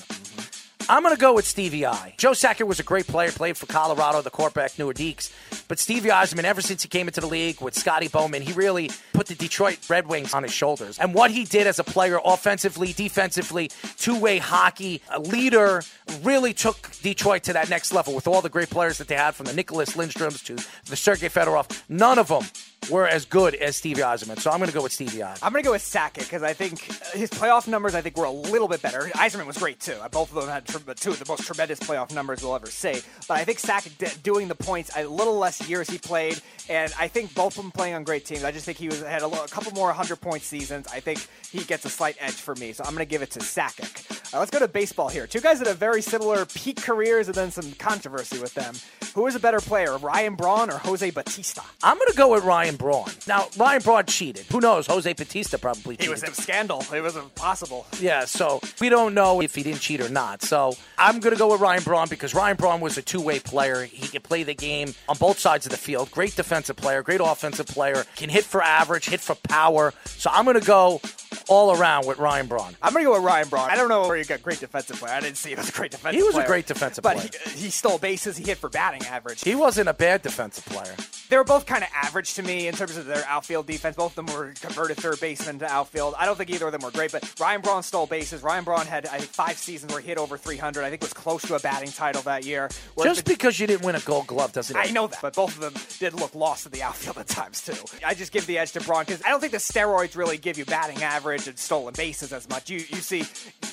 I'm going to go with Stevie I. Joe Sakic was a great player, played for Colorado, the Quebec Nordiques. But Stevie Yzerman, ever since he came into the league with Scotty Bowman, he really put the Detroit Red Wings on his shoulders. And what he did as a player, offensively, defensively, two way hockey, a leader, really took Detroit to that next level with all the great players that they had from the Nicklas Lidstroms to the Sergei Fedorov. None of them were as good as Stevie Yzerman. So I'm going to go with Stevie I. I'm going to go with Sakic because I think his playoff numbers I think were a little bit better. Yzerman was great too. Both of them had two of the most tremendous playoff numbers we'll ever see. But I think Sakic doing the points a little less years he played, and I think both of them playing on great teams. I just think he was had a, a couple more 100 point seasons. I think he gets a slight edge for me. So I'm going to give it to Sakic. Uh, let's go to baseball here. Two guys that have very similar peak careers and then some controversy with them. Who is a better player, Ryan Braun or Jose Bautista? I'm going to go with Ryan Braun. Now, Ryan Braun cheated. Who knows? Jose Bautista probably It cheated. was a scandal. It was impossible. yeah, so we don't know if he didn't cheat or not. So I'm going to go with Ryan Braun because Ryan Braun was a two way player. He could play the game on both sides of the field. Great defensive player, great offensive player, can hit for average, hit for power. So I'm going to go all around with Ryan Braun. I'm going to go with Ryan Braun. I don't know where you got great defensive player. I didn't see him as a great defensive He was a great defensive but player. He, he stole bases. He hit for batting average. He wasn't a bad defensive player. they were both kind of average to me in terms of their outfield defense. Both of them were converted third baseman to outfield. I don't think either of them were great, but Ryan Braun stole bases. Ryan Braun had I think five seasons where he hit over 300. I think was close to a batting title that year. Just because you didn't win a gold glove doesn't I know that, but both of them did look lost in the outfield at times too. I just give the edge to Braun because I don't think the steroids really give you batting average and stolen bases as much. You you see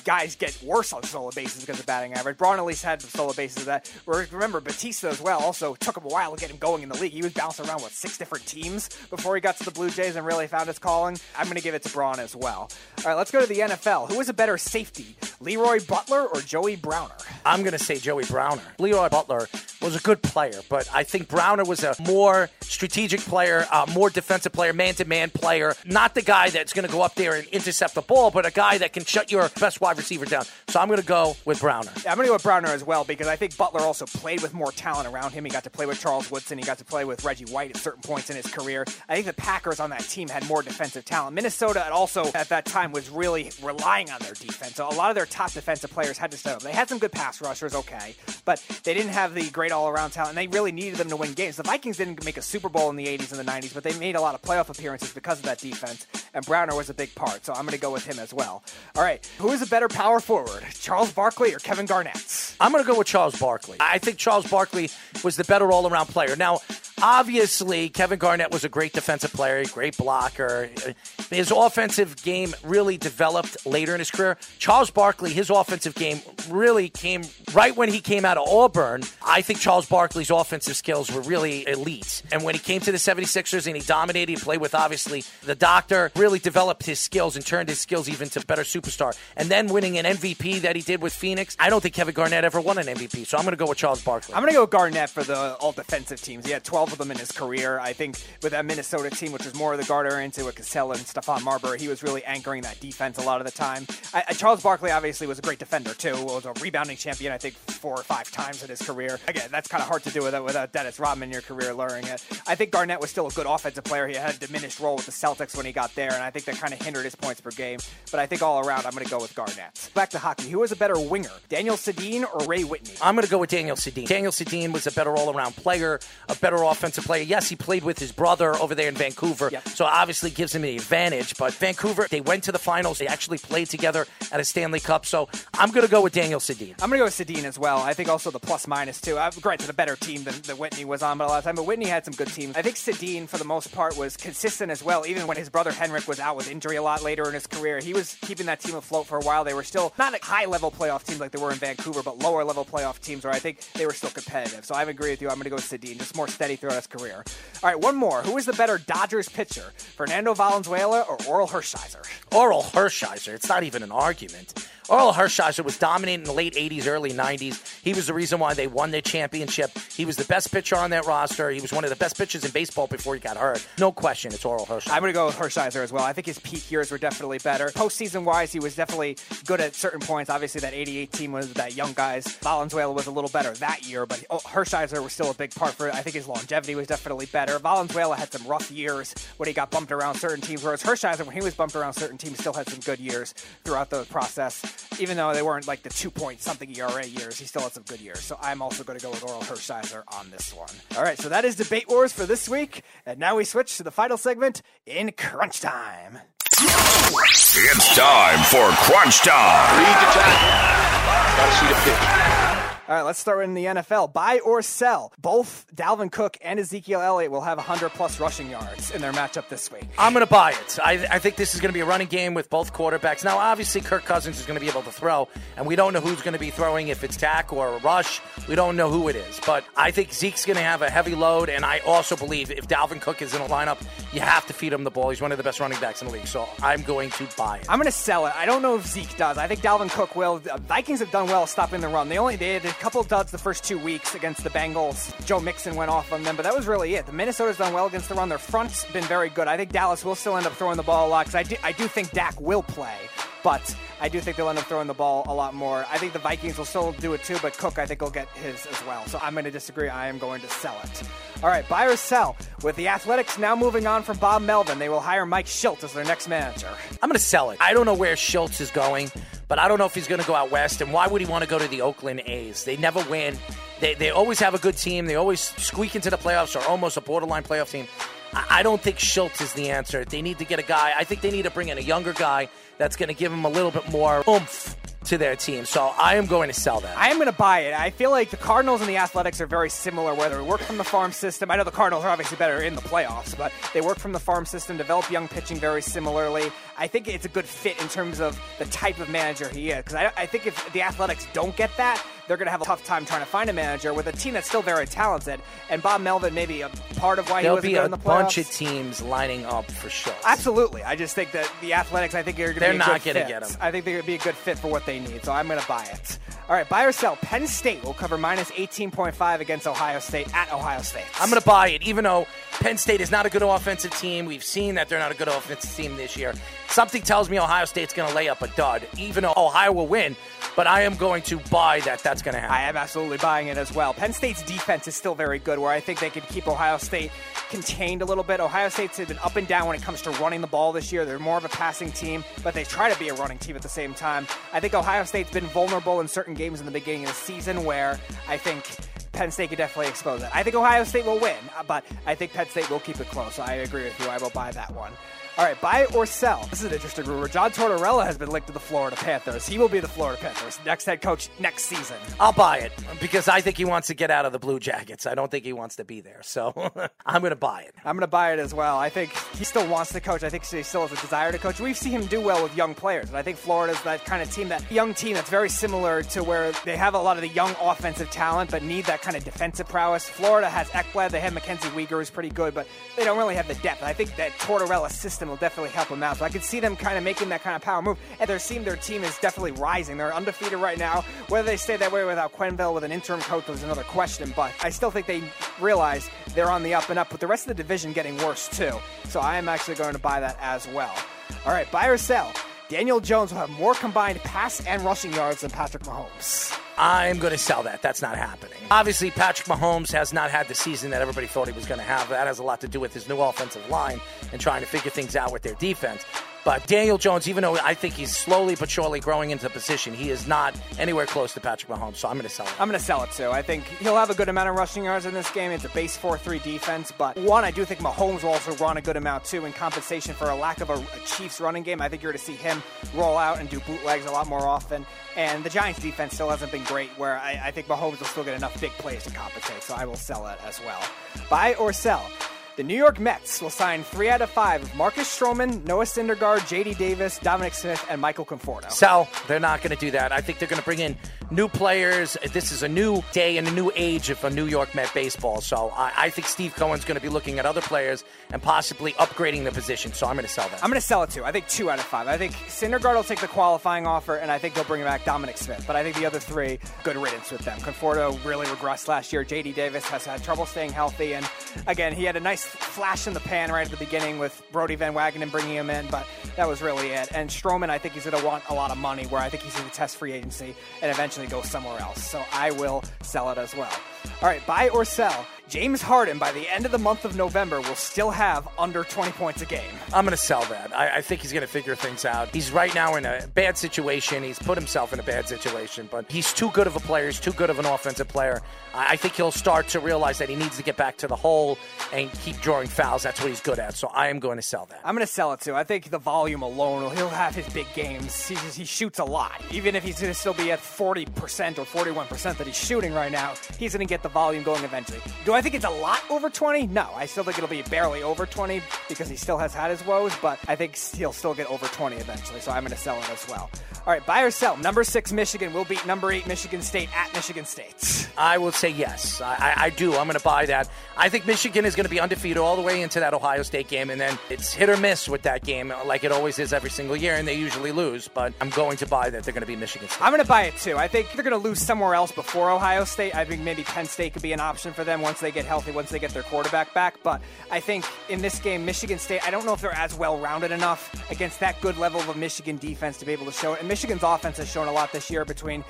guys get worse on stolen bases because of batting average. Braun at least had some stolen bases of that. Remember Bautista as well. Also took him a while to get him going in the league. He was bounced around with six different teams before he got to the Blue Jays and really found his calling. I'm going to give it to Braun as well. All right, let's go to the NFL. Who is a better safety, LeRoy Butler or Joey Browner? I'm going to say Joey Browner. Leroy Butler was a good player, but I think Browner was a more strategic player, a more defensive player, man to man player. Not the guy that's going to go up there and intercept the ball, but a guy that can shut your best wide receiver down. So I'm going to go with Browner. Yeah, I'm going to go with Browner as well because I think Butler also played with more talent around him. He got to play with Charles Woodson. He got to play with Reggie White at certain points in his career. I think the Packers on that team had more defensive talent. Minnesota also at that time was really relying on their defense. So a lot of their top defensive players had to step up. They had some good pass rushers, okay, but they didn't have the great all-around talent. And they really needed them to win games. The Vikings didn't make a Super Bowl in the 80s and the 90s, but they made a lot of playoff appearances because of that defense. And Browner was a big part, so I'm going to go with him as well. All right, who is a better power forward, Charles Barkley or Kevin Garnett? I'm going to go with Charles Barkley. I think Charles Barkley was the better all around player. Now, obviously, Kevin Garnett was a great defensive player, great blocker. His offensive game really developed later in his career. Charles Barkley, his offensive game really came right when he came out of Auburn. I think Charles Barkley's offensive skills were really elite. And when he came to the 76ers and he dominated, he played with obviously the doctor, really developed his skills and turned his skills even to better superstar. And then winning an MVP that he did with Phoenix, I don't think Kevin Garnett ever won an MVP. So I'm going to go with Charles Barkley. I'm going to go Garnett for the all defensive teams. He had 12 of them in his career. I think with that Minnesota team, which was more of the guard oriented with Cassell and Stephon Marbury, he was really anchoring that defense a lot of the time. I, I, Charles Barkley obviously was a great defender too. Was a rebounding champion, I think, four or five times in his career. Again, that's kind of hard to do without, without Dennis Rodman in your career learning it. I think Garnett was still a good offensive player. He had a diminished role with the Celtics when he got there, and I think that kind of hindered his points per game. But I think all around, I'm going to go with Garnett. Back to hockey. Who was a better winger, Daniel Sedin or Ray Whitney? I'm going to go with Daniel Sedin. Daniel Sedin was a better all-around player, a better offensive player. Yes, he played with his brother over there in Vancouver, Yep. so obviously gives him the advantage. But Vancouver, they went to the finals. They actually played together at a Stanley Cup. So I'm going to go with Daniel Sedin. I'm going to go with Sedin as well. I think also the plus minus too. Uh, granted, a better team than, than Whitney was on, but a lot of time. But Whitney had some good teams. I think Sedin, for the most part, was consistent as well. Even when his brother Henrik was out with injury a lot later in his career, he was keeping that team afloat for a while. They were still not a high level playoff teams like they were in Vancouver, but lower level playoff teams where I think they were still competitive. So I agree with you. I'm going to go with Sedin, just more steady throughout his career. All right, one more. Who is the better Dodgers pitcher, Fernando Valenzuela or Orel Hershiser? Orel Hershiser. It's not even an argument. Orel Hershiser was dominating in the late 80s, early 90s. He was the reason why they won their championship. He was the best pitcher on that roster. He was one of the best pitchers in baseball before he got hurt. No question, it's Orel Hershiser. I'm going to go with Hershiser as well. I think his peak years were definitely better. Postseason wise, he was definitely good at certain points. Obviously, that 88 team was that young guys. Valenzuela was a little better that year, but oh, Hershiser was still a big part for it. I think his longevity was definitely better. Valenzuela had some rough years when he got bumped around certain teams, whereas Hershiser, when he was bumped around certain teams, still had some good years throughout the process. Even though they weren't like the two point something ERA years, he still had some good years. So I'm also going to go with Orel Hershiser on this one. All right, so that is Debate Wars for this week. And now we switch to the final segment in Crunch Time. It's time for Crunch Time. Read the tackle. Got to see the pitch. All right, let's start in the NFL. Buy or sell. Both Dalvin Cook and Ezekiel Elliott will have 100 plus rushing yards in their matchup this week. I'm going to buy it. I, I think this is going to be a running game with both quarterbacks. Now, obviously, Kirk Cousins is going to be able to throw, and we don't know who's going to be throwing, if it's Dak or a rush. We don't know who it is. But I think Zeke's going to have a heavy load, and I also believe if Dalvin Cook is in a lineup, you have to feed him the ball. He's one of the best running backs in the league, so I'm going to buy it. I'm going to sell it. I don't know if Zeke does. I think Dalvin Cook will. Vikings have done well stopping the run. They only they had couple duds the first two weeks against the Bengals. Joe Mixon went off on them, but that was really it. The Minnesota's done well against the run. Their front's been very good. I think Dallas will still end up throwing the ball a lot because I do, I do think Dak will play, but I do think they'll end up throwing the ball a lot more. I think the Vikings will still do it too, but Cook I think will get his as well. So I'm going to disagree. I am going to sell it. All right, buy or sell. With the Athletics now moving on from Bob Melvin, they will hire Mike Shildt as their next manager. I'm going to sell it. I don't know where Schultz is going, but I don't know if he's going to go out west. And why would he want to go to the Oakland A's? They never win. They, they always have a good team. They always squeak into the playoffs or almost a borderline playoff team. I, I don't think Schultz is the answer. They need to get a guy. I think they need to bring in a younger guy that's going to give him a little bit more oomph to their team. So I am going to sell that. I am going to buy it. I feel like the Cardinals and the Athletics are very similar, where they work from the farm system. I know the Cardinals are obviously better in the playoffs, but they work from the farm system, develop young pitching very similarly. I think it's a good fit in terms of the type of manager he is. Because I, I think if the Athletics don't get that, they're going to have a tough time trying to find a manager with a team that's still very talented. And Bob Melvin may be a part of why There'll he wasn't be good a in the playoffs. bunch of teams lining up for sure. Absolutely. I just think that the Athletics, I think, are going to They're be a not gonna fit. get 'em. I think they're going to be a good fit for what they need, so I'm going to buy it. All right, buy or sell. Penn State will cover minus 18.5 against Ohio State at Ohio State. I'm going to buy it, even though Penn State is not a good offensive team. We've seen that they're not a good offensive team this year. Something tells me Ohio State's going to lay up a dud, even though Ohio will win. But I am going to buy that that's going to happen. I am absolutely buying it as well. Penn State's defense is still very good, where I think they could keep Ohio State contained a little bit. Ohio State's been up and down when it comes to running the ball this year. They're more of a passing team, but they try to be a running team at the same time. I think Ohio State's been vulnerable in certain games in the beginning of the season where I think Penn State could definitely expose it. I think Ohio State will win, but I think Penn State will keep it close. So I agree with you. I will buy that one. All right, buy or sell. This is an interesting rumor. John Tortorella has been linked to the Florida Panthers. He will be the Florida Panthers next head coach next season. I'll buy it because I think he wants to get out of the Blue Jackets. I don't think he wants to be there. So I'm going to buy it. I'm going to buy it as well. I think he still wants to coach. I think he still has a desire to coach. We've seen him do well with young players, and I think Florida's that kind of team, that young team that's very similar to where they have a lot of the young offensive talent, but need that kind of defensive prowess. Florida has Ekblad, they have MacKenzie Weegar, who's pretty good, but they don't really have the depth. I think that Tortorella system will definitely help them out. So I could see them kind of making that kind of power move, and their team, their team is definitely rising. They're undefeated right now. Whether they stay that way without Quenneville with an interim coach was another question, but I still think they realize they're on the up and up, with the rest of the division getting worse too. So I am actually going to buy that as well. All right, buy or sell. Daniel Jones will have more combined pass and rushing yards than Patrick Mahomes. I'm going to sell that. That's not happening. Obviously, Patrick Mahomes has not had the season that everybody thought he was going to have. That has a lot to do with his new offensive line and trying to figure things out with their defense. But Daniel Jones, even though I think he's slowly but surely growing into position, he is not anywhere close to Patrick Mahomes. So I'm going to sell it. I'm going to sell it too. I think he'll have a good amount of rushing yards in this game. It's a base 4 3 defense, but one, I do think Mahomes will also run a good amount too in compensation for a lack of a, a Chiefs running game. I think you're going to see him roll out and do bootlegs a lot more often. And the Giants defense still hasn't been great, where I, I think Mahomes will still get enough big plays to compensate, so I will sell it as well. Buy or sell. The New York Mets will sign three out of five of Marcus Stroman, Noah Syndergaard, J.D. Davis, Dominic Smith, and Michael Conforto. Sell. They're not going to do that. I think they're going to bring in new players. This is a new day and a new age of a New York Met baseball. So I, I think Steve Cohen's going to be looking at other players and possibly upgrading the position. So I'm going to sell that. I'm going to sell it too. I think two out of five. I think Syndergaard will take the qualifying offer, and I think they'll bring back Dominic Smith. But I think the other three, good riddance with them. Conforto really regressed last year. J.D. Davis has had trouble staying healthy, and again, he had a nice flash in the pan right at the beginning with Brodie Van Wagenen bringing him in, but that was really it. And Stroman, I think he's going to want a lot of money, where I think he's going to test free agency and eventually go somewhere else. So I will sell it as well. All right, buy or sell. James Harden, by the end of the month of November, will still have under 20 points a game. I'm going to sell that. I, I think he's going to figure things out. He's right now in a bad situation. He's put himself in a bad situation, but he's too good of a player. He's too good of an offensive player. I, I think he'll start to realize that he needs to get back to the hole and keep drawing fouls. That's what he's good at. So I am going to sell that. I'm going to sell it too. I think the volume alone, he'll have his big games. He, he shoots a lot. Even if he's going to still be at 40% or 41% that he's shooting right now, he's going to get the volume going eventually. Do I think it's a lot over 20? No. I still think it'll be barely over 20 because he still has had his woes, but I think he'll still get over 20 eventually. So I'm going to sell it as well. All right, buy or sell. Number six Michigan will beat number eight Michigan State at Michigan State. I will say yes. I, I, I do. I'm going to buy that. I think Michigan is going to be undefeated all the way into that Ohio State game, and then it's hit or miss with that game, like it always is every single year, and they usually lose. But I'm going to buy that they're going to be Michigan State. I'm going to buy it too. I think they're going to lose somewhere else before Ohio State. I think maybe Penn State could be an option for them once they get healthy, once they get their quarterback back. But I think in this game, Michigan State, I don't know if they're as well rounded enough against that good level of a Michigan defense to be able to show it. And Michigan's offense has shown a lot this year between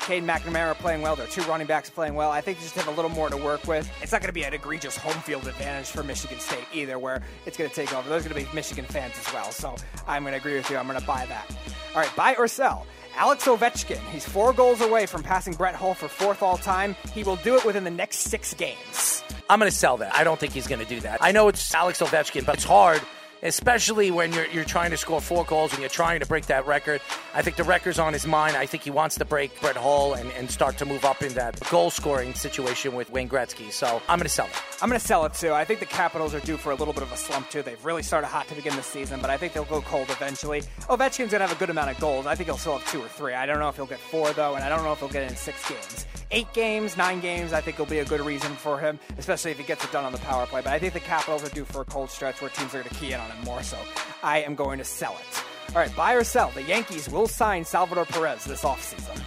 Cade McNamara playing well, their two running backs playing well. I think they just have a little more to work with. It's not going to be an egregious home field advantage for Michigan State either, where it's going to take over. There's going to be Michigan fans as well. So I'm going to agree with you. I'm going to buy that. All right, buy or sell. Alex Ovechkin, he's four goals away from passing Brett Hull for fourth all time. He will do it within the next six games. I'm going to sell that. I don't think he's going to do that. I know it's Alex Ovechkin, but it's hard, especially when you're, you're trying to score four goals and you're trying to break that record. I think the record's on his mind. I think he wants to break Brett Hull and, and start to move up in that goal scoring situation with Wayne Gretzky. So I'm going to sell it. I'm going to sell it too. I think the Capitals are due for a little bit of a slump too. They've really started hot to begin the season, but I think they'll go cold eventually. Ovechkin's going to have a good amount of goals. I think he'll still have two or three. I don't know if he'll get four though, and I don't know if he'll get in six games. Eight games, nine games, I think will be a good reason for him, especially if he gets it done on the power play. But I think the Capitals are due for a cold stretch where teams are going to key in on him more. So I am going to sell it. All right, buy or sell. The Yankees will sign Salvador Perez this offseason.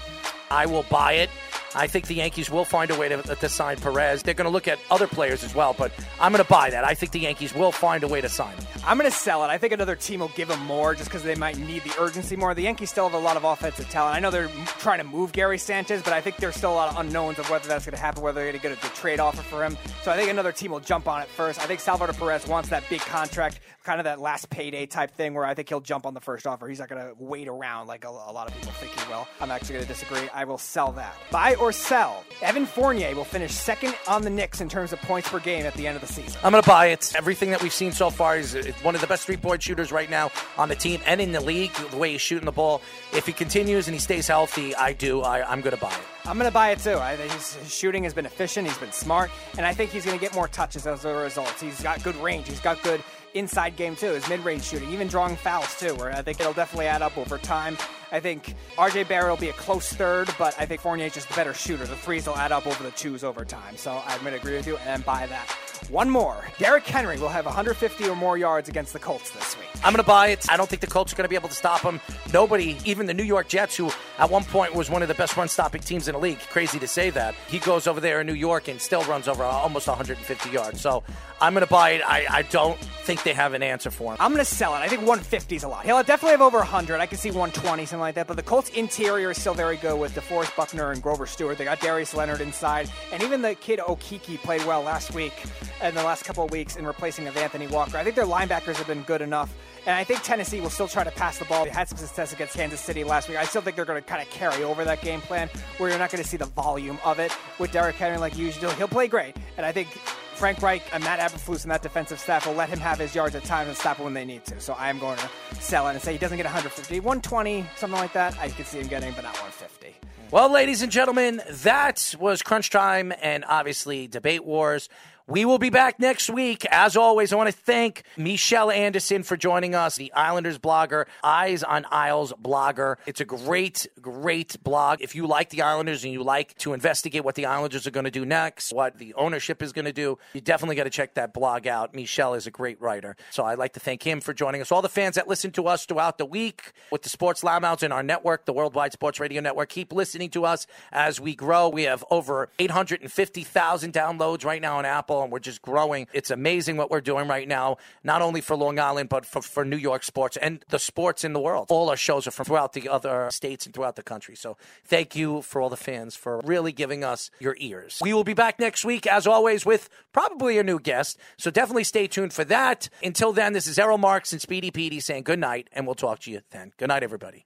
I will buy it. I think the Yankees will find a way to, to sign Perez. They're going to look at other players as well, but I'm going to buy that. I think the Yankees will find a way to sign him. I'm going to sell it. I think another team will give him more just because they might need the urgency more. The Yankees still have a lot of offensive talent. I know they're trying to move Gary Sanchez, but I think there's still a lot of unknowns of whether that's going to happen, whether they're going to get a trade offer for him. So I think another team will jump on it first. I think Salvador Perez wants that big contract, kind of that last payday type thing where I think he'll jump on the first offer. He's not going to wait around like a, a lot of people think he will. I'm actually going to disagree. I will sell that. Buy or sell. Evan Fournier will finish second on the Knicks in terms of points per game at the end of the season. I'm going to buy it. Everything that we've seen so far is uh, one of the best three point shooters right now on the team and in the league. The way he's shooting the ball. If he continues and he stays healthy, I do. I, I'm going to buy it. I'm going to buy it too. I his, his shooting has been efficient. He's been smart, and I think he's going to get more touches as a result. He's got good range. He's got good inside game too, his mid-range shooting, even drawing fouls too, where I think it'll definitely add up over time. I think RJ Barrett will be a close third, but I think Fournier's just a better shooter. The threes will add up over the twos over time. So I'm going to agree with you and buy that. One more. Derrick Henry will have 150 or more yards against the Colts this week. I'm going to buy it. I don't think the Colts are going to be able to stop him. Nobody, even the New York Jets, who at one point was one of the best run stopping teams in the league. Crazy to say that. He goes over there in New York and still runs over almost 150 yards. So I'm going to buy it. I, I don't think they have an answer for him. I'm going to sell it. I think 150 is a lot. He'll definitely have over 100. I can see 120, something like that. But the Colts interior is still very good with DeForest Buckner and Grover Stewart. They got Darius Leonard inside. And even the kid Okereke played well last week and the last couple of weeks in replacing of Anthony Walker. I think their linebackers have been good enough. And I think Tennessee will still try to pass the ball. They had some success against Kansas City last week. I still think they're going to kind of carry over that game plan where you're not going to see the volume of it with Derrick Henry like usual. He'll play great. And I think Frank Reich and Matt Eberflus and that defensive staff will let him have his yards at times and stop him when they need to. So I am going to sell it and say he doesn't get 150, 120, something like that. I can see him getting, but not 150. Well, ladies and gentlemen, that was Crunch Time and obviously Debate Wars. We will be back next week. As always, I want to thank Michelle Anderson for joining us, the Islanders blogger, Eyes on Isles blogger. It's a great, great blog. If you like the Islanders and you like to investigate what the Islanders are going to do next, what the ownership is going to do, you definitely got to check that blog out. Michelle is a great writer. So I'd like to thank him for joining us. All the fans that listen to us throughout the week with the Sports Loudmouths in our network, the Worldwide Sports Radio Network, keep listening to us as we grow. We have over 850,000 downloads right now on Apple and we're just growing. It's amazing what we're doing right now, not only for Long Island, but for, for New York sports and the sports in the world. All our shows are from throughout the other states and throughout the country. So thank you for all the fans for really giving us your ears. We will be back next week, as always, with probably a new guest. So definitely stay tuned for that. Until then, this is Errol Marks and Speedy Petey saying good night, and we'll talk to you then. Good night, everybody.